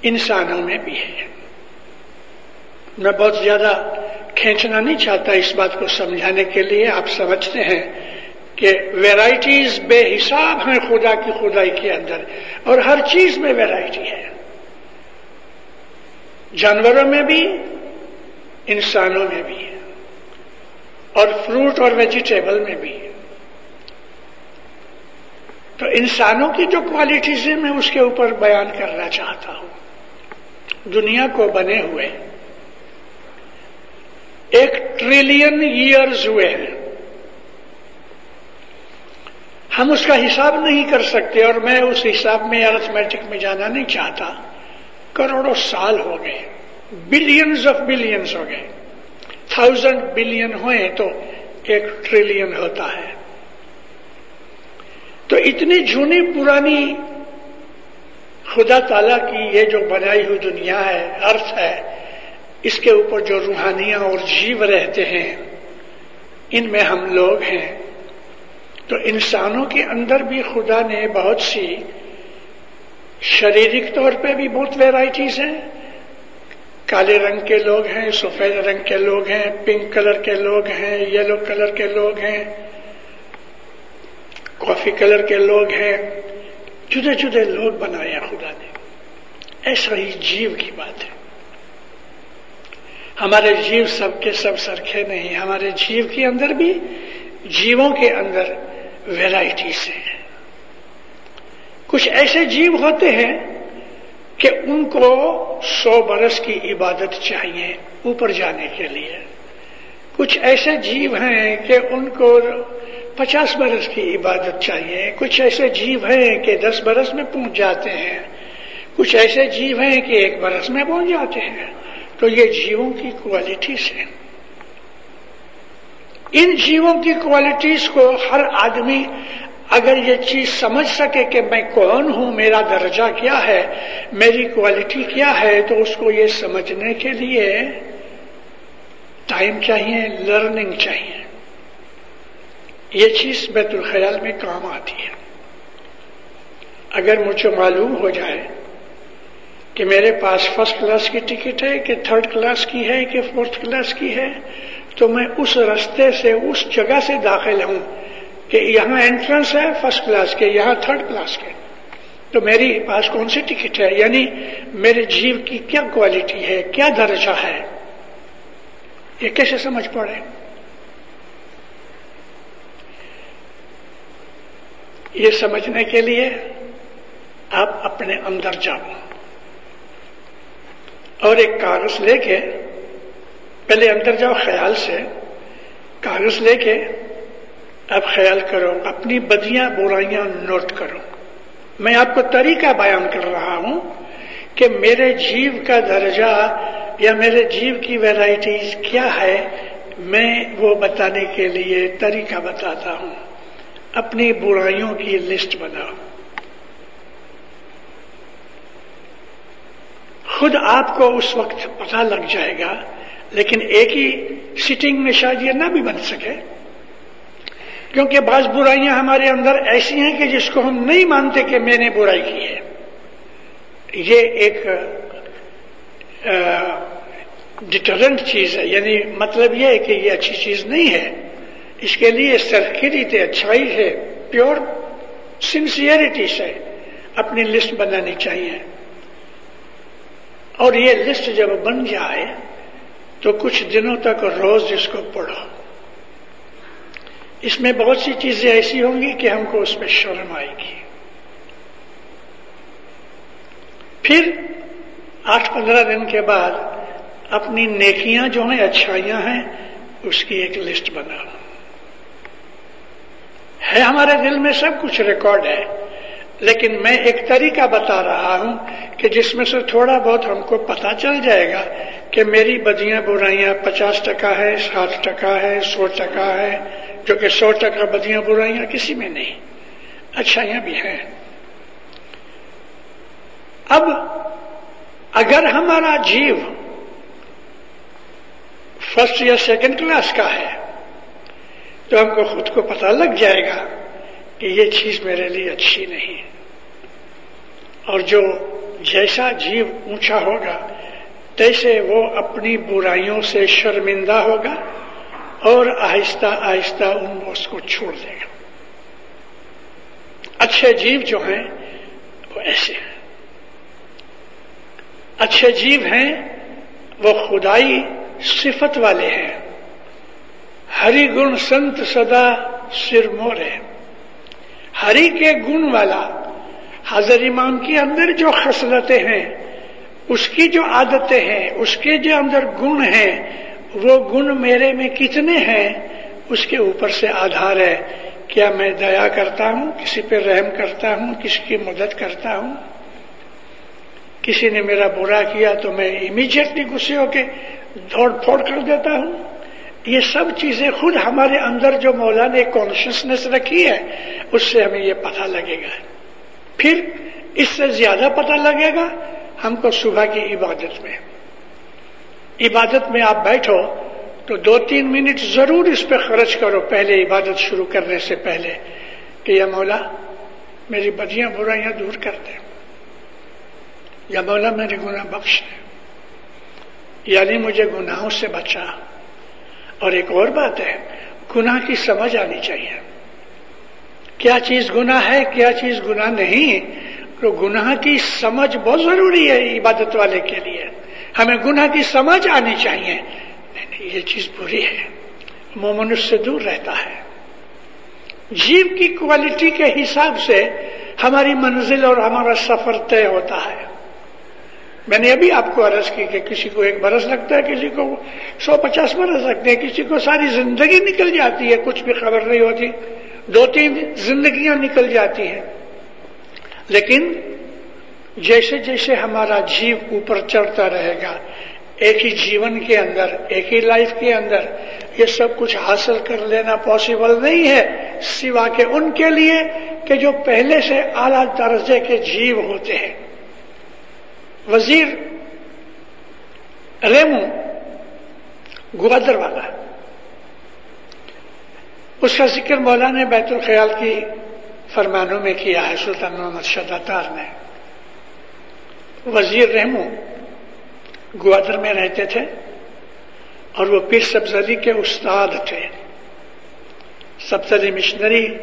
انسانوں میں بھی ہے۔ میں بہت زیادہ کھینچنا نہیں چاہتا اس بات کو سمجھانے کے لیے۔ آپ سمجھتے ہیں کہ ویرائٹیز بے حساب ہیں خدا کی خدائی کے اندر، اور ہر چیز میں ویرائٹی ہے۔ جانوروں میں بھی، انسانوں میں بھی، اور فروٹ اور ویجیٹیبل میں بھی۔ تو انسانوں کی جو کوالٹیز ہیں، میں اس کے اوپر بیان کرنا چاہتا ہوں۔ دنیا کو بنے ہوئے ایک ٹریلین ایئرز ہوئے ہیں۔ ہم اس کا حساب نہیں کر سکتے اور میں اس حساب میں ارتھمیٹک میں جانا نہیں چاہتا۔ کروڑوں سال ہو گئے بلینز آف بلینز ہو گئے تھاؤزینڈ بلین ہوئے تو ایک ٹریلین ہوتا ہے تو اتنی جھونی پرانی خدا تعالی کی یہ جو بنائی ہوئی دنیا ہے ارتھ ہے، اس کے اوپر جو روحانیاں اور جیو رہتے ہیں، ان میں ہم لوگ ہیں۔ تو انسانوں کے اندر بھی خدا نے بہت سی شریرک طور پہ بھی بہت ویرائٹیز ہیں۔ کالے رنگ کے لوگ ہیں، سفید رنگ کے لوگ ہیں پنک کلر کے لوگ ہیں یلو کلر کے لوگ ہیں کافی کلر کے لوگ ہیں۔ جدے جدے لوگ بنایا خدا نے۔ ایسا ہی جیو کی بات ہے۔ ہمارے جیو سب کے سب سرکھے نہیں، ہمارے جیو کے اندر بھی جیووں کے اندر ویرائٹیز ہیں۔ کچھ ایسے جیو ہوتے ہیں کہ ان کو سو برس کی عبادت چاہیے اوپر جانے کے لیے۔ کچھ ایسے جیو ہیں کہ ان کو پچاس برس کی عبادت چاہیے۔ کچھ ایسے جیو ہیں کہ دس برس میں پہنچ جاتے ہیں۔ کچھ ایسے جیو ہیں کہ ایک برس میں پہنچ جاتے ہیں۔ تو یہ جیووں کی کوالٹیز ہیں۔ ان جیووں کی کوالٹیز کو ہر آدمی اگر یہ چیز سمجھ سکے کہ میں کون ہوں، میرا درجہ کیا ہے، میری کوالٹی کیا ہے، تو اس کو یہ سمجھنے کے لیے ٹائم چاہیے لرننگ چاہیے۔ یہ چیز بیت الخیال میں کام آتی ہے۔ اگر مجھے معلوم ہو جائے کہ میرے پاس فرسٹ کلاس کی ٹکٹ ہے، کہ تھرڈ کلاس کی ہے، کہ فورتھ کلاس کی ہے، تو میں اس رستے سے، اس جگہ سے داخل ہوں کہ یہاں انٹرنس ہے فرسٹ کلاس کے، یہاں تھرڈ کلاس کے۔ تو میری پاس کون سی ٹکٹ ہے؟ یعنی میرے جیو کی کیا کوالٹی ہے؟ کیا درجہ ہے؟ یہ کیسے سمجھ پڑے یہ سمجھنے کے لیے آپ اپنے اندر جاؤ۔ اور ایک کاغذ لے کے، پہلے اندر جاؤ خیال سے، کاغذ لے کے اب خیال کرو، اپنی بدیاں برائیاں نوٹ کرو۔ میں آپ کو طریقہ بیان کر رہا ہوں کہ میرے جیو کا درجہ یا میرے جیو کی ویرائٹیز کیا ہے، میں وہ بتانے کے لیے طریقہ بتاتا ہوں۔ اپنی برائیوں کی لسٹ بناؤ۔ خود آپ کو اس وقت پتا لگ جائے گا، لیکن ایک ہی سٹنگ میں شاید یہ نہ بھی بن سکے۔ کیونکہ بعض برائیاں ہمارے اندر ایسی ہیں کہ جس کو ہم نہیں مانتے کہ میں نے برائی کی ہے۔ یہ ایک ڈٹرنٹ چیز ہے یعنی مطلب یہ ہے کہ یہ اچھی چیز نہیں ہے۔ اس کے لیے سرکری تھے اچھائی ہے، پیور سنسیئرٹی سے اپنی لسٹ بنانی چاہیے۔ اور یہ لسٹ جب بن جائے تو کچھ دنوں تک روز اس کو پڑھو۔ اس میں بہت سی چیزیں ایسی ہوں گی کہ ہم کو اس میں شرم آئے گی۔ پھر آٹھ پندرہ دن کے بعد اپنی نیکیاں جو ہیں، اچھائیاں ہیں، اس کی ایک لسٹ بناؤ ہے ہمارے دل میں سب کچھ ریکارڈ ہے۔ لیکن میں ایک طریقہ بتا رہا ہوں کہ جس میں سے تھوڑا بہت ہم کو پتا چل جائے گا کہ میری بدیاں برائیاں پچاس ٹکا ہے، ساٹھ ٹکا ہے، سو ٹکا ہے، جو کہ سو ٹکا بدیاں برائیاں کسی میں نہیں۔ اچھائیاں بھی ہیں۔ اب اگر ہمارا جیو فرسٹ یا سیکنڈ کلاس کا ہے، تو ہم کو خود کو پتا لگ جائے گا کہ یہ چیز میرے لیے اچھی نہیں اور جو جیسا جیو اونچا ہوگا، تیسے وہ اپنی برائیوں سے شرمندہ ہوگا اور آہستہ آہستہ ان اس کو چھوڑ دے گا۔ اچھے جیو جو ہیں، وہ ایسے ہیں۔ اچھے جیو ہیں، وہ خدائی صفت والے ہیں۔ ہری گن سنت سدا سر مورے ہری کے گن والا حضر امام کے اندر جو خصلتیں ہیں، اس کی جو عادتیں ہیں، اس کے جو اندر گن ہیں، وہ گن میرے میں کتنے ہیں؟ اس کے اوپر سے آدھار ہے۔ کیا میں دیا کرتا ہوں؟ کسی پہ رحم کرتا ہوں؟ کسی کی مدد کرتا ہوں؟ کسی نے میرا برا کیا تو میں امیجیٹلی غصے ہو کے دوڑ پھوڑ کر دیتا ہوں؟ یہ سب چیزیں خود ہمارے اندر جو مولا نے کانشیسنیس رکھی ہے، اس سے ہمیں یہ پتہ لگے گا۔ پھر اس سے زیادہ پتہ لگے گا ہم کو صبح کی عبادت میں۔ عبادت میں آپ بیٹھو تو دو تین منٹ ضرور اس پہ خرچ کرو پہلے عبادت شروع کرنے سے پہلے کہ یا مولا، میری بدیاں برائیاں دور کر دیں یا مولا، میرے گناہ بخش دے۔ یعنی مجھے گناہوں سے بچا۔ اور ایک اور بات ہے، گناہ کی سمجھ آنی چاہیے۔ کیا چیز گناہ ہے، کیا چیز گناہ نہیں؟ تو گناہ کی سمجھ بہت ضروری ہے عبادت والے کے لیے۔ ہمیں گناہ کی سمجھ آنی چاہیے۔ یہ چیز بری ہے۔ مومن اس سے دور رہتا ہے۔ جیو کی کوالٹی کے حساب سے ہماری منزل اور ہمارا سفر طے ہوتا ہے۔ میں نے ابھی آپ کو عرض کی کہ کسی کو ایک برس لگتا ہے، کسی کو سو پچاس برس لگتے ہیں، کسی کو ساری زندگی نکل جاتی ہے، کچھ بھی خبر نہیں ہوتی۔ دو تین زندگیاں نکل جاتی ہیں۔ لیکن جیسے جیسے ہمارا جیو اوپر چڑھتا رہے گا، ایک ہی جیون کے اندر، ایک ہی لائف کے اندر یہ سب کچھ حاصل کر لینا پاسبل نہیں ہے، سوا کے ان کے لیے کہ جو پہلے سے اعلی درجے کے جیو ہوتے ہیں۔ وزیر ریمو گوادر والا۔ اس کا ذکر مولا نے بیت الخیال کی فرمانوں میں کیا ہے، سلطان محمد شداتار نے۔ وزیر رحمو گوادر میں رہتے تھے اور وہ پیر سبزلی کے استاد تھے۔ سبزلی مشنری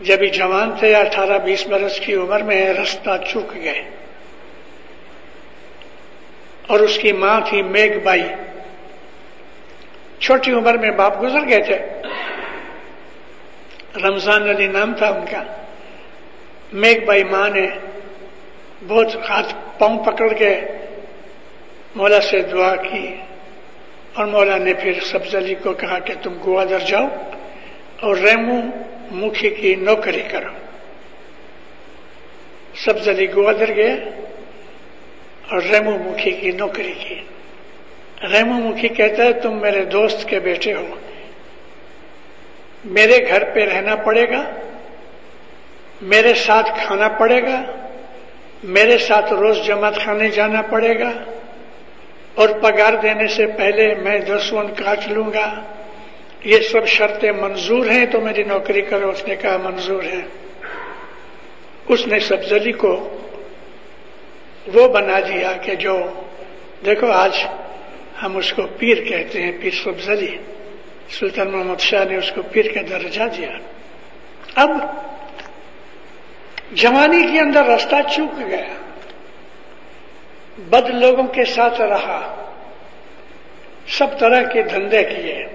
جب ہی جوان تھے، اٹھارہ بیس برس کی عمر میں رستہ چوک گئے۔ اور اس کی ماں تھی میگ بائی۔ چھوٹی عمر میں باپ گزر گئے تھے۔ رمضان علی نام تھا ان کا۔ میگ بائی ماں نے بہت ہاتھ پاؤں پکڑ کے مولا سے دعا کی اور مولا نے پھر سبز علی کو کہا کہ تم گوادر جاؤ اور ریمو مکھی کی نوکری کرو۔ سبز علی گوادر گئے۔ اور ریمو مکھی کی نوکری کی۔ ریمو مکھی کہتا ہے، تم میرے دوست کے بیٹے ہو۔ میرے گھر پہ رہنا پڑے گا۔ میرے ساتھ کھانا پڑے گا۔ میرے ساتھ روز جماعت خانے جانا پڑے گا۔ اور پگار دینے سے پہلے میں دسون کاٹ لوں گا۔ یہ سب شرطیں منظور ہیں، تو میری نوکری کرو، اس نے کہا منظور ہے۔ اس نے سبزلی کو وہ بنا دیا کہ جو دیکھو آج ہم اس کو پیر کہتے ہیں، پیر سبزلی۔ سلطان محمد شاہ نے اس کو پیر کا درجہ دیا۔ اب جوانی کے اندر راستہ چوک گیا۔ بد لوگوں کے ساتھ رہا۔ سب طرح کے دھندے کیے۔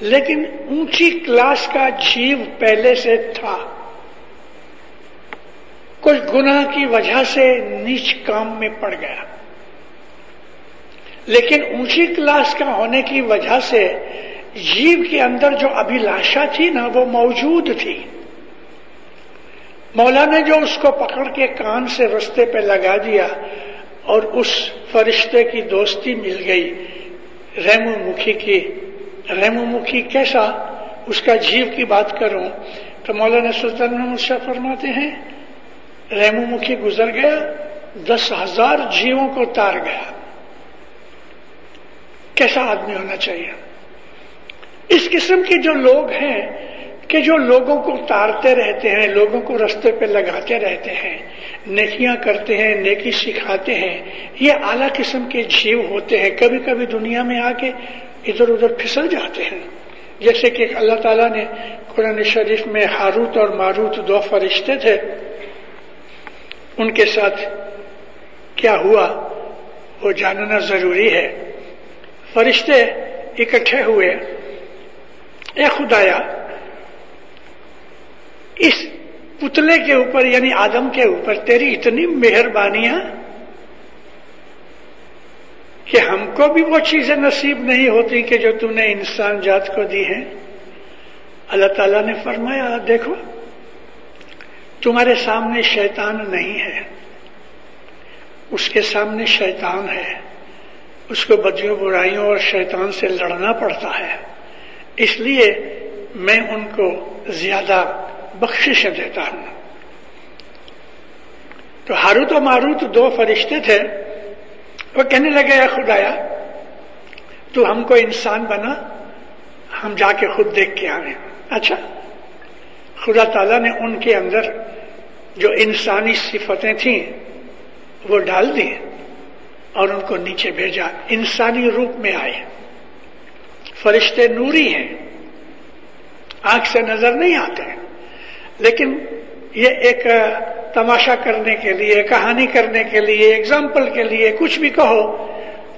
لیکن اونچی کلاس کا جیو پہلے سے تھا۔ کچھ گناہ کی وجہ سے نیچ کام میں پڑ گیا۔ لیکن اونچی کلاس کا ہونے کی وجہ سے جیو کے اندر جو ابھیلاشا تھی نا، وہ موجود تھی۔ مولا نے جو اس کو پکڑ کے کان سے رستے پہ لگا دیا اور اس فرشتے کی دوستی مل گئی۔ ریمو مکھی کی ریمو مکھی کیسا؟ اس کا جیو کی بات کروں تو مولانا سلطان محمد شاہ فرماتے ہیں ریمو مکھی گزر گیا، دس ہزار جیووں کو تار گیا۔ کیسا آدمی ہونا چاہیے؟ اس قسم کے جو لوگ ہیں کہ جو لوگوں کو تارتے رہتے ہیں، لوگوں کو رستے پہ لگاتے رہتے ہیں، نیکیاں کرتے ہیں، نیکی سکھاتے ہیں، یہ اعلیٰ قسم کے جیو ہوتے ہیں۔ کبھی کبھی دنیا میں آ کے ادھر ادھر پھسل جاتے ہیں۔ جیسے کہ اللہ تعالیٰ نے قرآن شریف میں ہاروت اور ماروت دو فرشتے تھے۔ ان کے ساتھ کیا ہوا وہ جاننا ضروری ہے۔ فرشتے اکٹھے ہوئے۔ اے خدایا، اس پتلے کے اوپر یعنی آدم کے اوپر تیری اتنی مہربانیاں کہ ہم کو بھی وہ چیزیں نصیب نہیں ہوتی کہ جو تم نے انسان جات کو دی ہیں۔ اللہ تعالیٰ نے فرمایا، دیکھو تمہارے سامنے شیطان نہیں ہے۔ اس کے سامنے شیطان ہے۔ اس کو بدیوں، برائیوں اور شیطان سے لڑنا پڑتا ہے۔ اس لیے میں ان کو زیادہ بخشش دیتا ہوں۔ تو ہاروت و ماروت دو فرشتے تھے۔ وہ کہنے لگے خدایا، تو ہم کو انسان بنا، ہم جا کے خود دیکھ کے آئے اچھا خدا تعالیٰ نے ان کے اندر جو انسانی صفتیں تھیں، وہ ڈال دی اور ان کو نیچے بھیجا۔ انسانی روپ میں آئے۔ فرشتے نوری ہیں۔ آنکھ سے نظر نہیں آتے۔ لیکن یہ ایک تماشا کرنے کے لیے، کہانی کرنے کے لیے اگزامپل کے لیے کچھ بھی کہو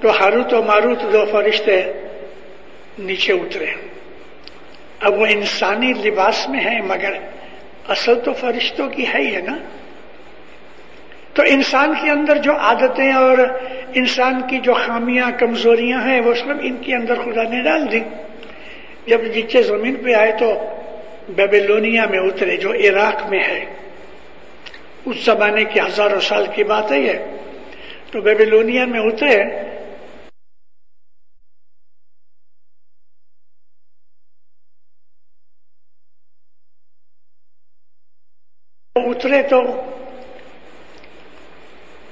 تو ہاروت و ماروت دو فرشتے نیچے اترے۔ اب وہ انسانی لباس میں ہے مگر اصل تو فرشتوں کی ہے ہی ہے نا۔ تو انسان کے اندر جو عادتیں اور انسان کی جو خامیاں، کمزوریاں ہیں، وہ سب ان کے اندر خدا نے ڈال دی۔ جب نیچے زمین پہ آئے تو بیبیلونیا میں اترے، جو عراق میں ہے۔ اس زمانے کی ہزاروں سال کی بات ہے یہ۔ تو بیبیلونیا میں اترے اترے تو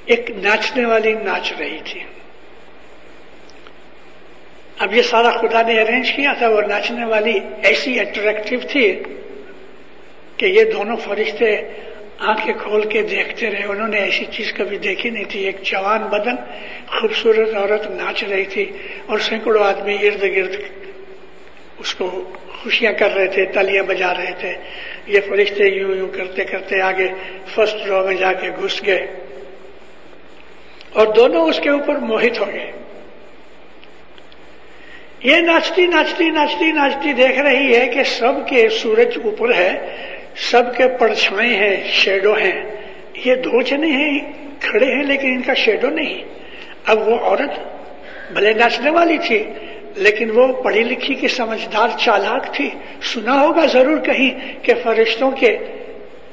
ایک ناچنے والی ناچ رہی تھی۔ اب یہ سارا خدا نے ارینج کیا تھا، وہ ناچنے والی ایسی اٹریکٹو تھی کہ یہ دونوں فرشتے آنکھیں کھول کے دیکھتے رہے۔ انہوں نے ایسی چیز کبھی دیکھی نہیں تھی۔ ایک جوان بدن، خوبصورت عورت ناچ رہی تھی اور سینکڑوں آدمی ارد گرد اس کو خوشیاں کر رہے تھے، تالیاں بجا رہے تھے۔ یہ فرشتے یوں یوں کرتے کرتے آگے فرسٹ رو میں جا کے گھس گئے۔ اور دونوں اس کے اوپر موہت ہو گئے۔ یہ ناچتی ناچتی ناچتی ناچتی دیکھ رہی ہے کہ سب کے سورج اوپر ہے، سب کے پرچھائیں ہیں، شیڈو ہیں۔ یہ دو جنے ہیں، کھڑے ہیں لیکن ان کا شیڈو نہیں۔ اب وہ عورت بھلے ناچنے والی تھی۔ لیکن وہ پڑھی لکھی کی سمجھدار چالاک تھی۔ سنا ہوگا ضرور کہیں کہ فرشتوں کے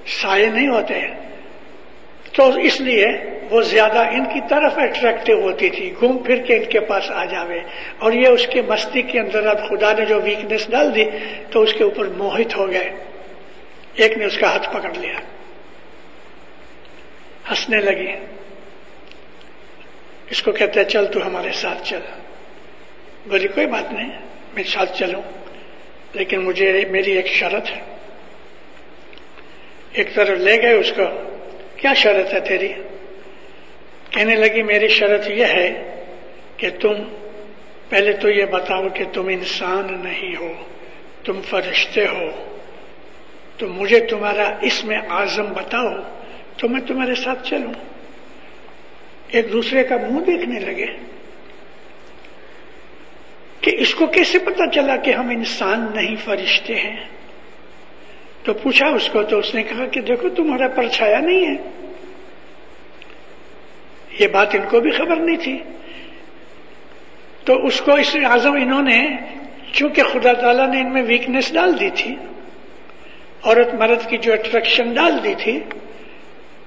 سائے نہیں ہوتے۔ تو اس لیے وہ زیادہ ان کی طرف اٹریکٹو ہوتی تھی۔ گھوم پھر کے ان کے پاس آ جاوے۔ اور یہ اس کے مستی کے اندر اب خدا نے جو ویکنیس ڈال دی تو اس کے اوپر موہت ہو گئے۔ ایک نے اس کا ہاتھ پکڑ لیا۔ ہنسنے لگی۔ اس کو کہتے چل تو ہمارے ساتھ چل۔ بولی، کوئی بات نہیں میں ساتھ چلوں لیکن مجھے میری ایک شرط ہے۔ ایک طرف لے گئے اس کو، کیا شرط ہے تیری؟ کہنے لگی، میری شرط یہ ہے کہ تم پہلے تو یہ بتاؤ کہ تم انسان نہیں ہو، تم فرشتے ہو، تو مجھے تمہارا اس میں آزم بتاؤ، تو میں تمہارے ساتھ چلوں۔ ایک دوسرے کا منہ دیکھنے لگے۔ کہ اس کو کیسے پتا چلا کہ ہم انسان نہیں فرشتے ہیں؟ تو پوچھا اس کو، تو اس نے کہا کہ دیکھو، تمہارا پرچھایا نہیں ہے۔ یہ بات ان کو بھی خبر نہیں تھی۔ تو اس کو اس اعظم انہوں نے، چونکہ خدا تعالیٰ نے ان میں ویکنیس ڈال دی تھی، عورت مرد کی جو اٹریکشن ڈال دی تھی،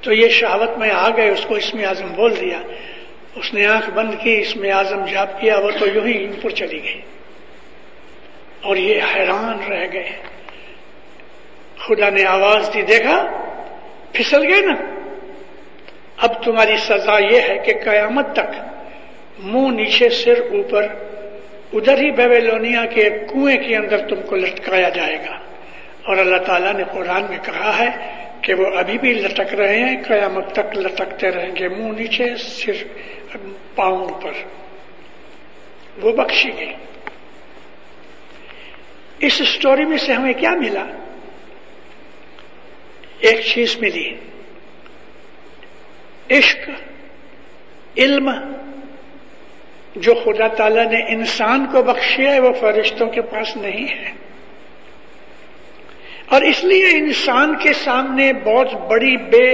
تو یہ شہوت میں آ گئے، اس کو اس میں اعظم بول دیا۔ اس نے آنکھ بند کی، اس میں آزم جاپ کیا، وہ تو یوں ہی اوپر چلی گئی۔ اور یہ حیران رہ گئے۔ خدا نے آواز دی، دیکھا؟ پھسل گئے نا۔ اب تمہاری سزا یہ ہے کہ قیامت تک منہ نیچے سر اوپر ادھر ہی بیبیلونیا کے کنویں کے اندر تم کو لٹکایا جائے گا۔ اور اللہ تعالیٰ نے قرآن میں کہا ہے کہ وہ ابھی بھی لٹک رہے ہیں، قیامت تک لٹکتے رہیں گے۔ منہ نیچے، سر پاؤں پر۔ وہ بخشی گئی۔ اس اسٹوری میں سے ہمیں کیا ملا؟ ایک چیز ملی۔ عشق، علم، جو خدا تعالی نے انسان کو بخشیا ہے، وہ فرشتوں کے پاس نہیں ہے۔ اور اس لیے انسان کے سامنے بہت بڑی بے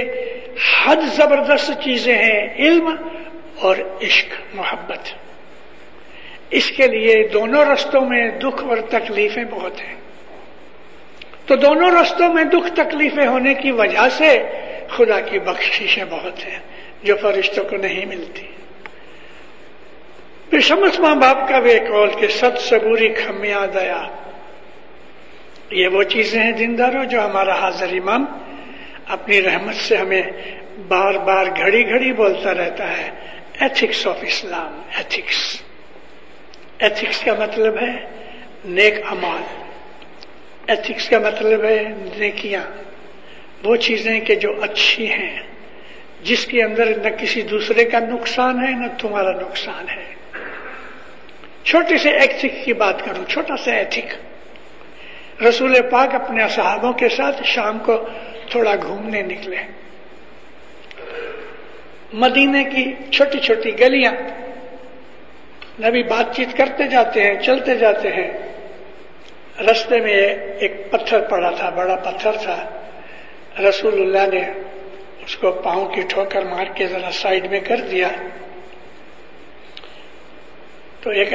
حد زبردست چیزیں ہیں۔ علم اور عشق، محبت۔ اس کے لیے دونوں رستوں میں دکھ اور تکلیفیں بہت ہیں۔ تو دونوں رستوں میں دکھ، تکلیفیں ہونے کی وجہ سے خدا کی بخششیں بہت ہیں جو فرشتوں کو نہیں ملتی۔ پھر سمجھ ماں باپ کا بھی قول کہ ست سبوری کھمیا دیا۔ یہ وہ چیزیں ہیں دینداروں جو ہمارا حاضر امام اپنی رحمت سے ہمیں بار بار گھڑی گھڑی بولتا رہتا ہے۔ Ethics of Islam ethics ethics کا مطلب ہے نیک امال ایتھکس کا مطلب ہے نیکیاں. وہ چیزیں کہ جو اچھی ہیں، جس کے اندر نہ کسی دوسرے کا نقصان ہے، نہ تمہارا نقصان ہے۔ چھوٹے سے ایتھک کی بات کروں، چھوٹا سا ایتھک رسول پاک اپنے صحابوں کے ساتھ شام کو تھوڑا گھومنے نکلے۔ مدینے کی چھوٹی چھوٹی گلیاں۔ نبی بات چیت کرتے جاتے ہیں، چلتے جاتے ہیں۔ رستے میں ایک پتھر پڑا تھا، بڑا پتھر تھا۔ رسول اللہ نے اس کو پاؤں کی ٹھوکر مار کے ذرا سائڈ میں کر دیا۔ تو ایک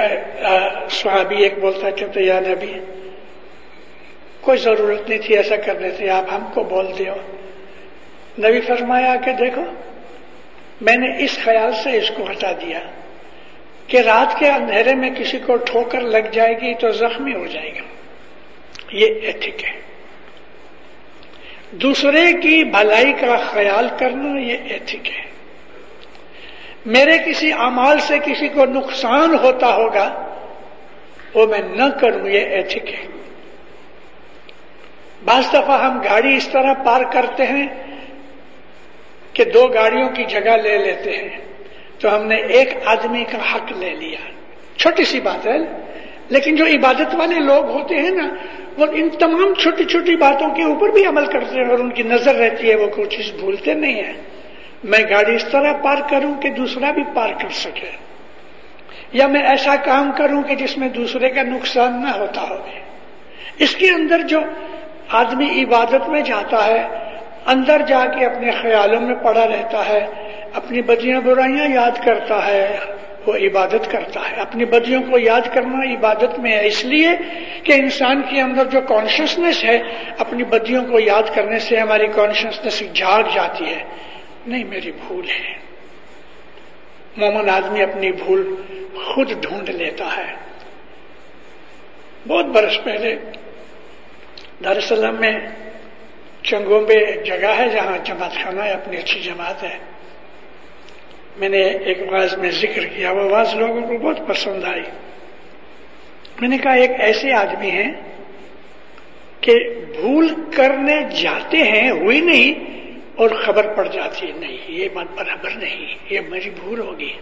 صحابی ایک بولتا کہ یا نبی، کوئی ضرورت نہیں تھی ایسا کرنے سے، آپ ہم کو بول دیو۔ نبی فرمایا کہ دیکھو میں نے اس خیال سے اس کو ہٹا دیا کہ رات کے اندھیرے میں کسی کو ٹھوکر لگ جائے گی تو زخمی ہو جائے گا۔ یہ ایتھک ہے۔ دوسرے کی بھلائی کا خیال کرنا یہ ایتھک ہے۔ میرے کسی امال سے کسی کو نقصان ہوتا ہوگا، وہ میں نہ کروں، یہ ایتھک ہے۔ بعض دفعہ ہم گاڑی اس طرح پار کرتے ہیں کہ دو گاڑیوں کی جگہ لے لیتے ہیں، تو ہم نے ایک آدمی کا حق لے لیا۔ چھوٹی سی بات ہے، لیکن جو عبادت والے لوگ ہوتے ہیں نا، وہ ان تمام چھوٹی چھوٹی باتوں کے اوپر بھی عمل کرتے ہیں اور ان کی نظر رہتی ہے، وہ کوئی چیز بھولتے نہیں ہیں۔ میں گاڑی اس طرح پار کروں کہ دوسرا بھی پار کر سکے۔ یا میں ایسا کام کروں کہ جس میں دوسرے کا نقصان نہ ہوتا ہو اس کے اندر جو آدمی عبادت میں جاتا ہے اندر جا کے اپنے خیالوں میں پڑا رہتا ہے، اپنی بدیاں برائیاں یاد کرتا ہے، وہ عبادت کرتا ہے۔ اپنی بدیوں کو یاد کرنا عبادت میں ہے۔ اس لیے کہ انسان کے اندر جو کانشیسنیس ہے، اپنی بدیوں کو یاد کرنے سے ہماری کانشیسنیس جھاگ جاتی ہے۔ نہیں، میری بھول ہے۔ مومن آدمی اپنی بھول خود ڈھونڈ لیتا ہے۔ بہت برس پہلے دارالسلام میں چنگومبے جگہ ہے جہاں جماعت خانہ ہے، اپنی اچھی جماعت ہے۔ میں نے ایک واز میں ذکر کیا، وہ واز لوگوں کو بہت پسند آئی۔ میں نے کہا، ایک ایسے آدمی ہیں کہ بھول کرنے جاتے ہیں، ہوئی نہیں اور خبر پڑ جاتی ہے، نہیں، یہ بات برابر نہیں، یہ میری بھول ہوگی۔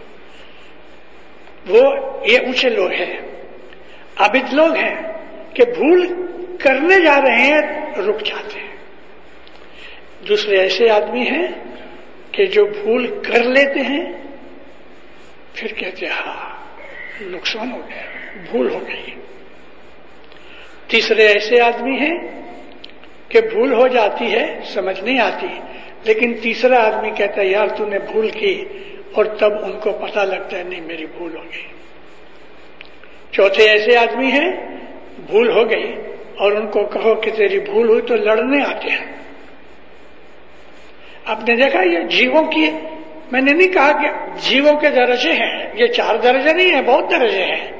وہ یہ اونچے لوگ ہیں، عابد لوگ ہیں کہ بھول کرنے جا رہے ہیں، رک جاتے ہیں۔ دوسرے ایسے آدمی ہیں کہ جو بھول کر لیتے ہیں، پھر کہتے ہیں ہاں نقصان ہو گیا، بھول ہو گئی۔ تیسرے ایسے آدمی ہیں کہ بھول ہو جاتی ہے، سمجھ نہیں آتی۔ لیکن تیسرا آدمی کہتا ہے، یار، تو نے بھول کی، اور تب ان کو پتا لگتا ہے، نہیں، میری بھول ہو گئی۔ چوتھے ایسے آدمی ہیں، بھول ہو گئی، اور ان کو کہو کہ تیری بھول ہوئی تو لڑنے آتے ہیں۔ آپ نے دیکھا یہ جیووں کی میں نے نہیں کہا کہ جیووں کے درجے ہیں، یہ چار درجے نہیں ہیں، بہت درجے ہیں۔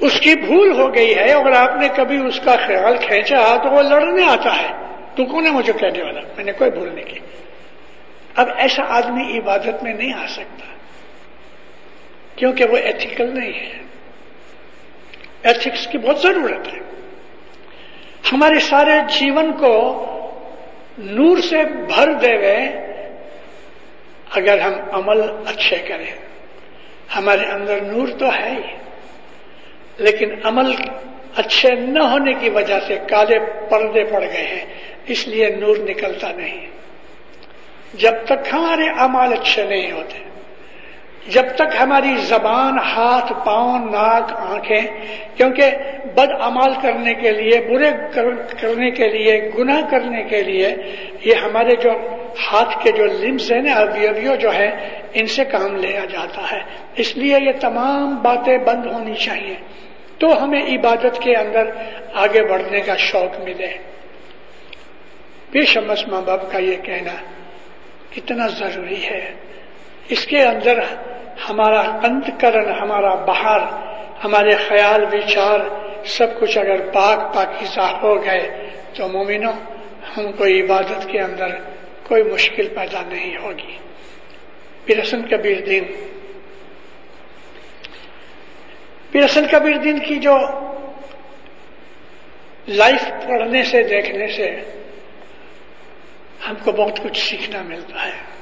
اس کی بھول ہو گئی ہے اور آپ نے کبھی اس کا خیال کھینچا تو وہ لڑنے آتا ہے۔ تو کون ہے مجھے کہنے والا؟ میں نے کوئی بھول نہیں کی۔ اب ایسا آدمی عبادت میں نہیں آ سکتا، کیونکہ وہ ایتھیکل نہیں ہے۔ ایتھکس کی بہت ضرورت ہے۔ ہمارے سارے جیون کو نور سے بھر دے گئے اگر ہم عمل اچھے کریں۔ ہمارے اندر نور تو ہے ہی۔ لیکن عمل اچھے نہ ہونے کی وجہ سے کالے پردے پڑ گئے ہیں، اس لیے نور نکلتا نہیں۔ جب تک ہمارے امال اچھے نہیں ہوتے جب تک ہماری زبان، ہاتھ، پاؤں، ناک، آنکھیں، کیونکہ بد امال کرنے کے لیے، برے کرنے کے لیے، گناہ کرنے کے لیے، یہ ہمارے جو ہاتھ کے جو لمس ہیں نا اویو جو ہے ان سے کام لیا جاتا ہے۔ اس لیے یہ تمام باتیں بند ہونی چاہیے۔ تو ہمیں عبادت کے اندر آگے بڑھنے کا شوق ملے۔ بے شمس ماں باپ کا یہ کہنا کتنا ضروری ہے۔ اس کے اندر ہمارا انت کرن ہمارا بہار، ہمارے خیال، وچار سب کچھ اگر پاک پاکیزہ ہو گئے تو مومنوں، ہم کو عبادت کے اندر کوئی مشکل پیدا نہیں ہوگی۔ پیرسن کبیر دین۔ پیرسن کبیر دین کی جو لائف پڑھنے سے، دیکھنے سے ہم کو بہت کچھ سیکھنا ملتا ہے۔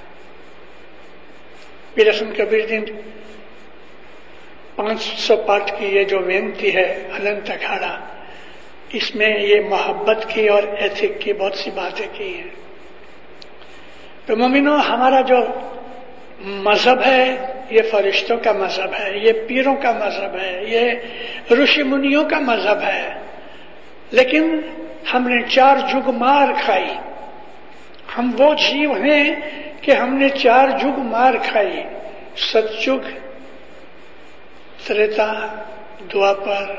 پیرسن کبیر دین پانچ سو پاٹ کی یہ جو وینتی ہے، اننت اکھاڑا، اس میں یہ محبت کی اور ایتھک کی بہت سی باتیں کی ہیں۔ تو ممینو ہمارا جو مذہب ہے، یہ فرشتوں کا مذہب ہے، یہ پیروں کا مذہب ہے، یہ رشی منیوں کا مذہب ہے۔ لیکن ہم نے چار جگ مار کھائی۔ ہم وہ جیو ہیں کہ ہم نے چار جگ مار کھائی ستجگ تریتا دوپر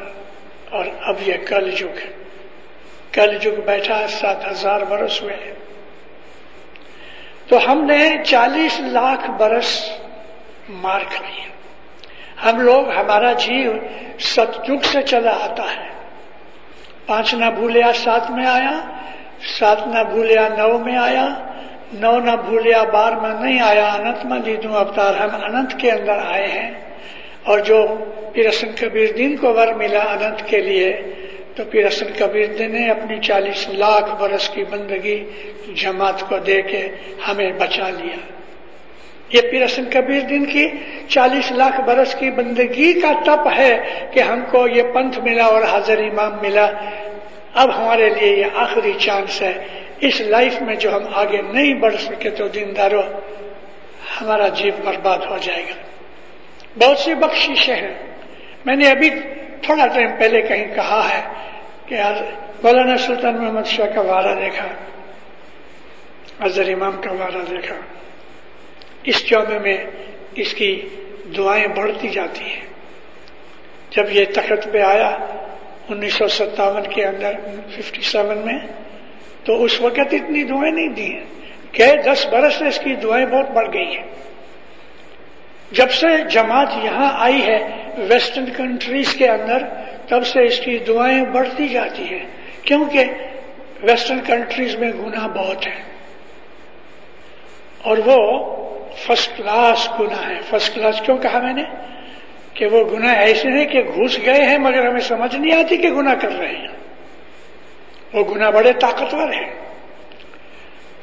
اور اب یہ کل جگ کل جگ بیٹھا سات ہزار برس ہوئے تو ہم نے چالیس لاکھ برس مار کھائی ہم لوگ، ہمارا جیو ستجگ سے چلا آتا ہے۔ پانچ نہ بھولیا سات میں آیا، سات نہ بھولیا نو میں آیا نو نہ بھولیا، بار میں نہیں آیا انت میں لیدوں اوتار ہم انت کے اندر آئے ہیں۔ اور جو پیرسن کبیر دین کو ور ملا انت کے لیے، تو پیرسن کبیر دین نے اپنی چالیس لاکھ برس کی بندگی، جماعت کو دے کے ہمیں بچا لیا۔ یہ پیرسن کبیر دین کی چالیس لاکھ برس کی بندگی کا تپ ہے کہ ہم کو یہ پنتھ ملا اور حاضر امام ملا۔ اب ہمارے لیے یہ آخری چانس ہے۔ اس لائف میں جو ہم آگے نہیں بڑھ سکے تو دینداروں، ہمارا جیب برباد ہو جائے گا۔ بہت سی بخشیشیں ہیں۔ میں نے ابھی تھوڑا ٹائم پہلے کہیں کہا ہے کہ مولانا سلطان محمد شاہ کا وارہ دیکھا۔ اظہر امام کا وارہ دیکھا۔ اس چوبے میں اس کی دعائیں بڑھتی جاتی ہیں۔ جب یہ تخت پہ آیا انیس سو ستاون کے اندر ففٹی سیون میں تو اس وقت اتنی دعائیں نہیں دی ہیں کہ دس برس سے اس کی دعائیں بہت بڑھ گئی ہیں۔ جب سے جماعت یہاں آئی ہے ویسٹرن کنٹریز کے اندر، تب سے اس کی دعائیں بڑھتی جاتی ہیں، کیونکہ ویسٹرن کنٹریز میں گناہ بہت ہے اور وہ فرسٹ کلاس گناہ ہے فرسٹ کلاس کیوں کہا میں نے؟ کہ وہ گناہ ایسے ہیں کہ گھس گئے ہیں مگر ہمیں سمجھ نہیں آتی کہ گناہ کر رہے ہیں۔ وہ گناہ بڑے طاقتور ہیں۔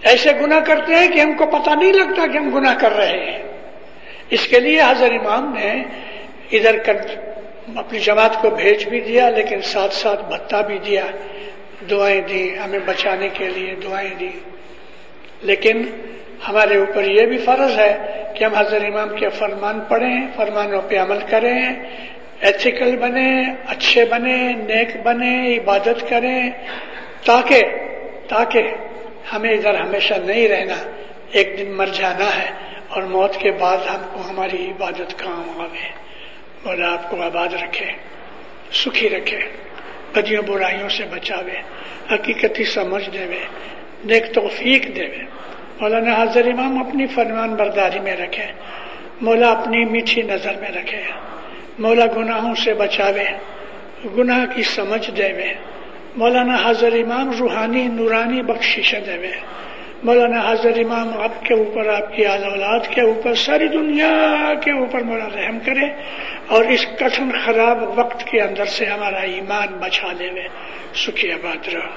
ایسے گناہ کرتے ہیں کہ ہم کو پتہ نہیں لگتا کہ ہم گناہ کر رہے ہیں۔ اس کے لیے حضر امام نے ادھر کر اپنی جماعت کو بھیج بھی دیا، لیکن ساتھ ساتھ بھتا بھی دیا دعائیں دی ہمیں بچانے کے لیے دعائیں دی لیکن ہمارے اوپر یہ بھی فرض ہے کہ ہم حضر امام کے فرمان پڑھیں، فرمانوں پہ عمل کریں۔ ایتھیکل بنے، اچھے بنے، نیک بنے، عبادت کریں، تاکہ تاکہ ہمیں ادھر ہمیشہ نہیں رہنا، ایک دن مر جانا ہے اور موت کے بعد ہم کو ہماری عبادت کام آئے مولا آپ کو آباد رکھے، سکھی رکھے، بدیوں برائیوں سے بچاوے، حقیقتی سمجھ دے نیک توفیق دے مولانا حضر امام اپنی فرمان برداری میں رکھے، مولا اپنی میٹھی نظر میں رکھے۔ مولا گناہوں سے بچاوے، گناہ کی سمجھ دے مولانا حضر امام روحانی نورانی بخشش دے مولانا حضر امام آپ کے اوپر، آپ کی آل اولاد کے اوپر، ساری دنیا کے اوپر مولا رحم کرے اور اس کٹن خراب وقت کے اندر سے ہمارا ایمان بچا لے سکھی آباد رہو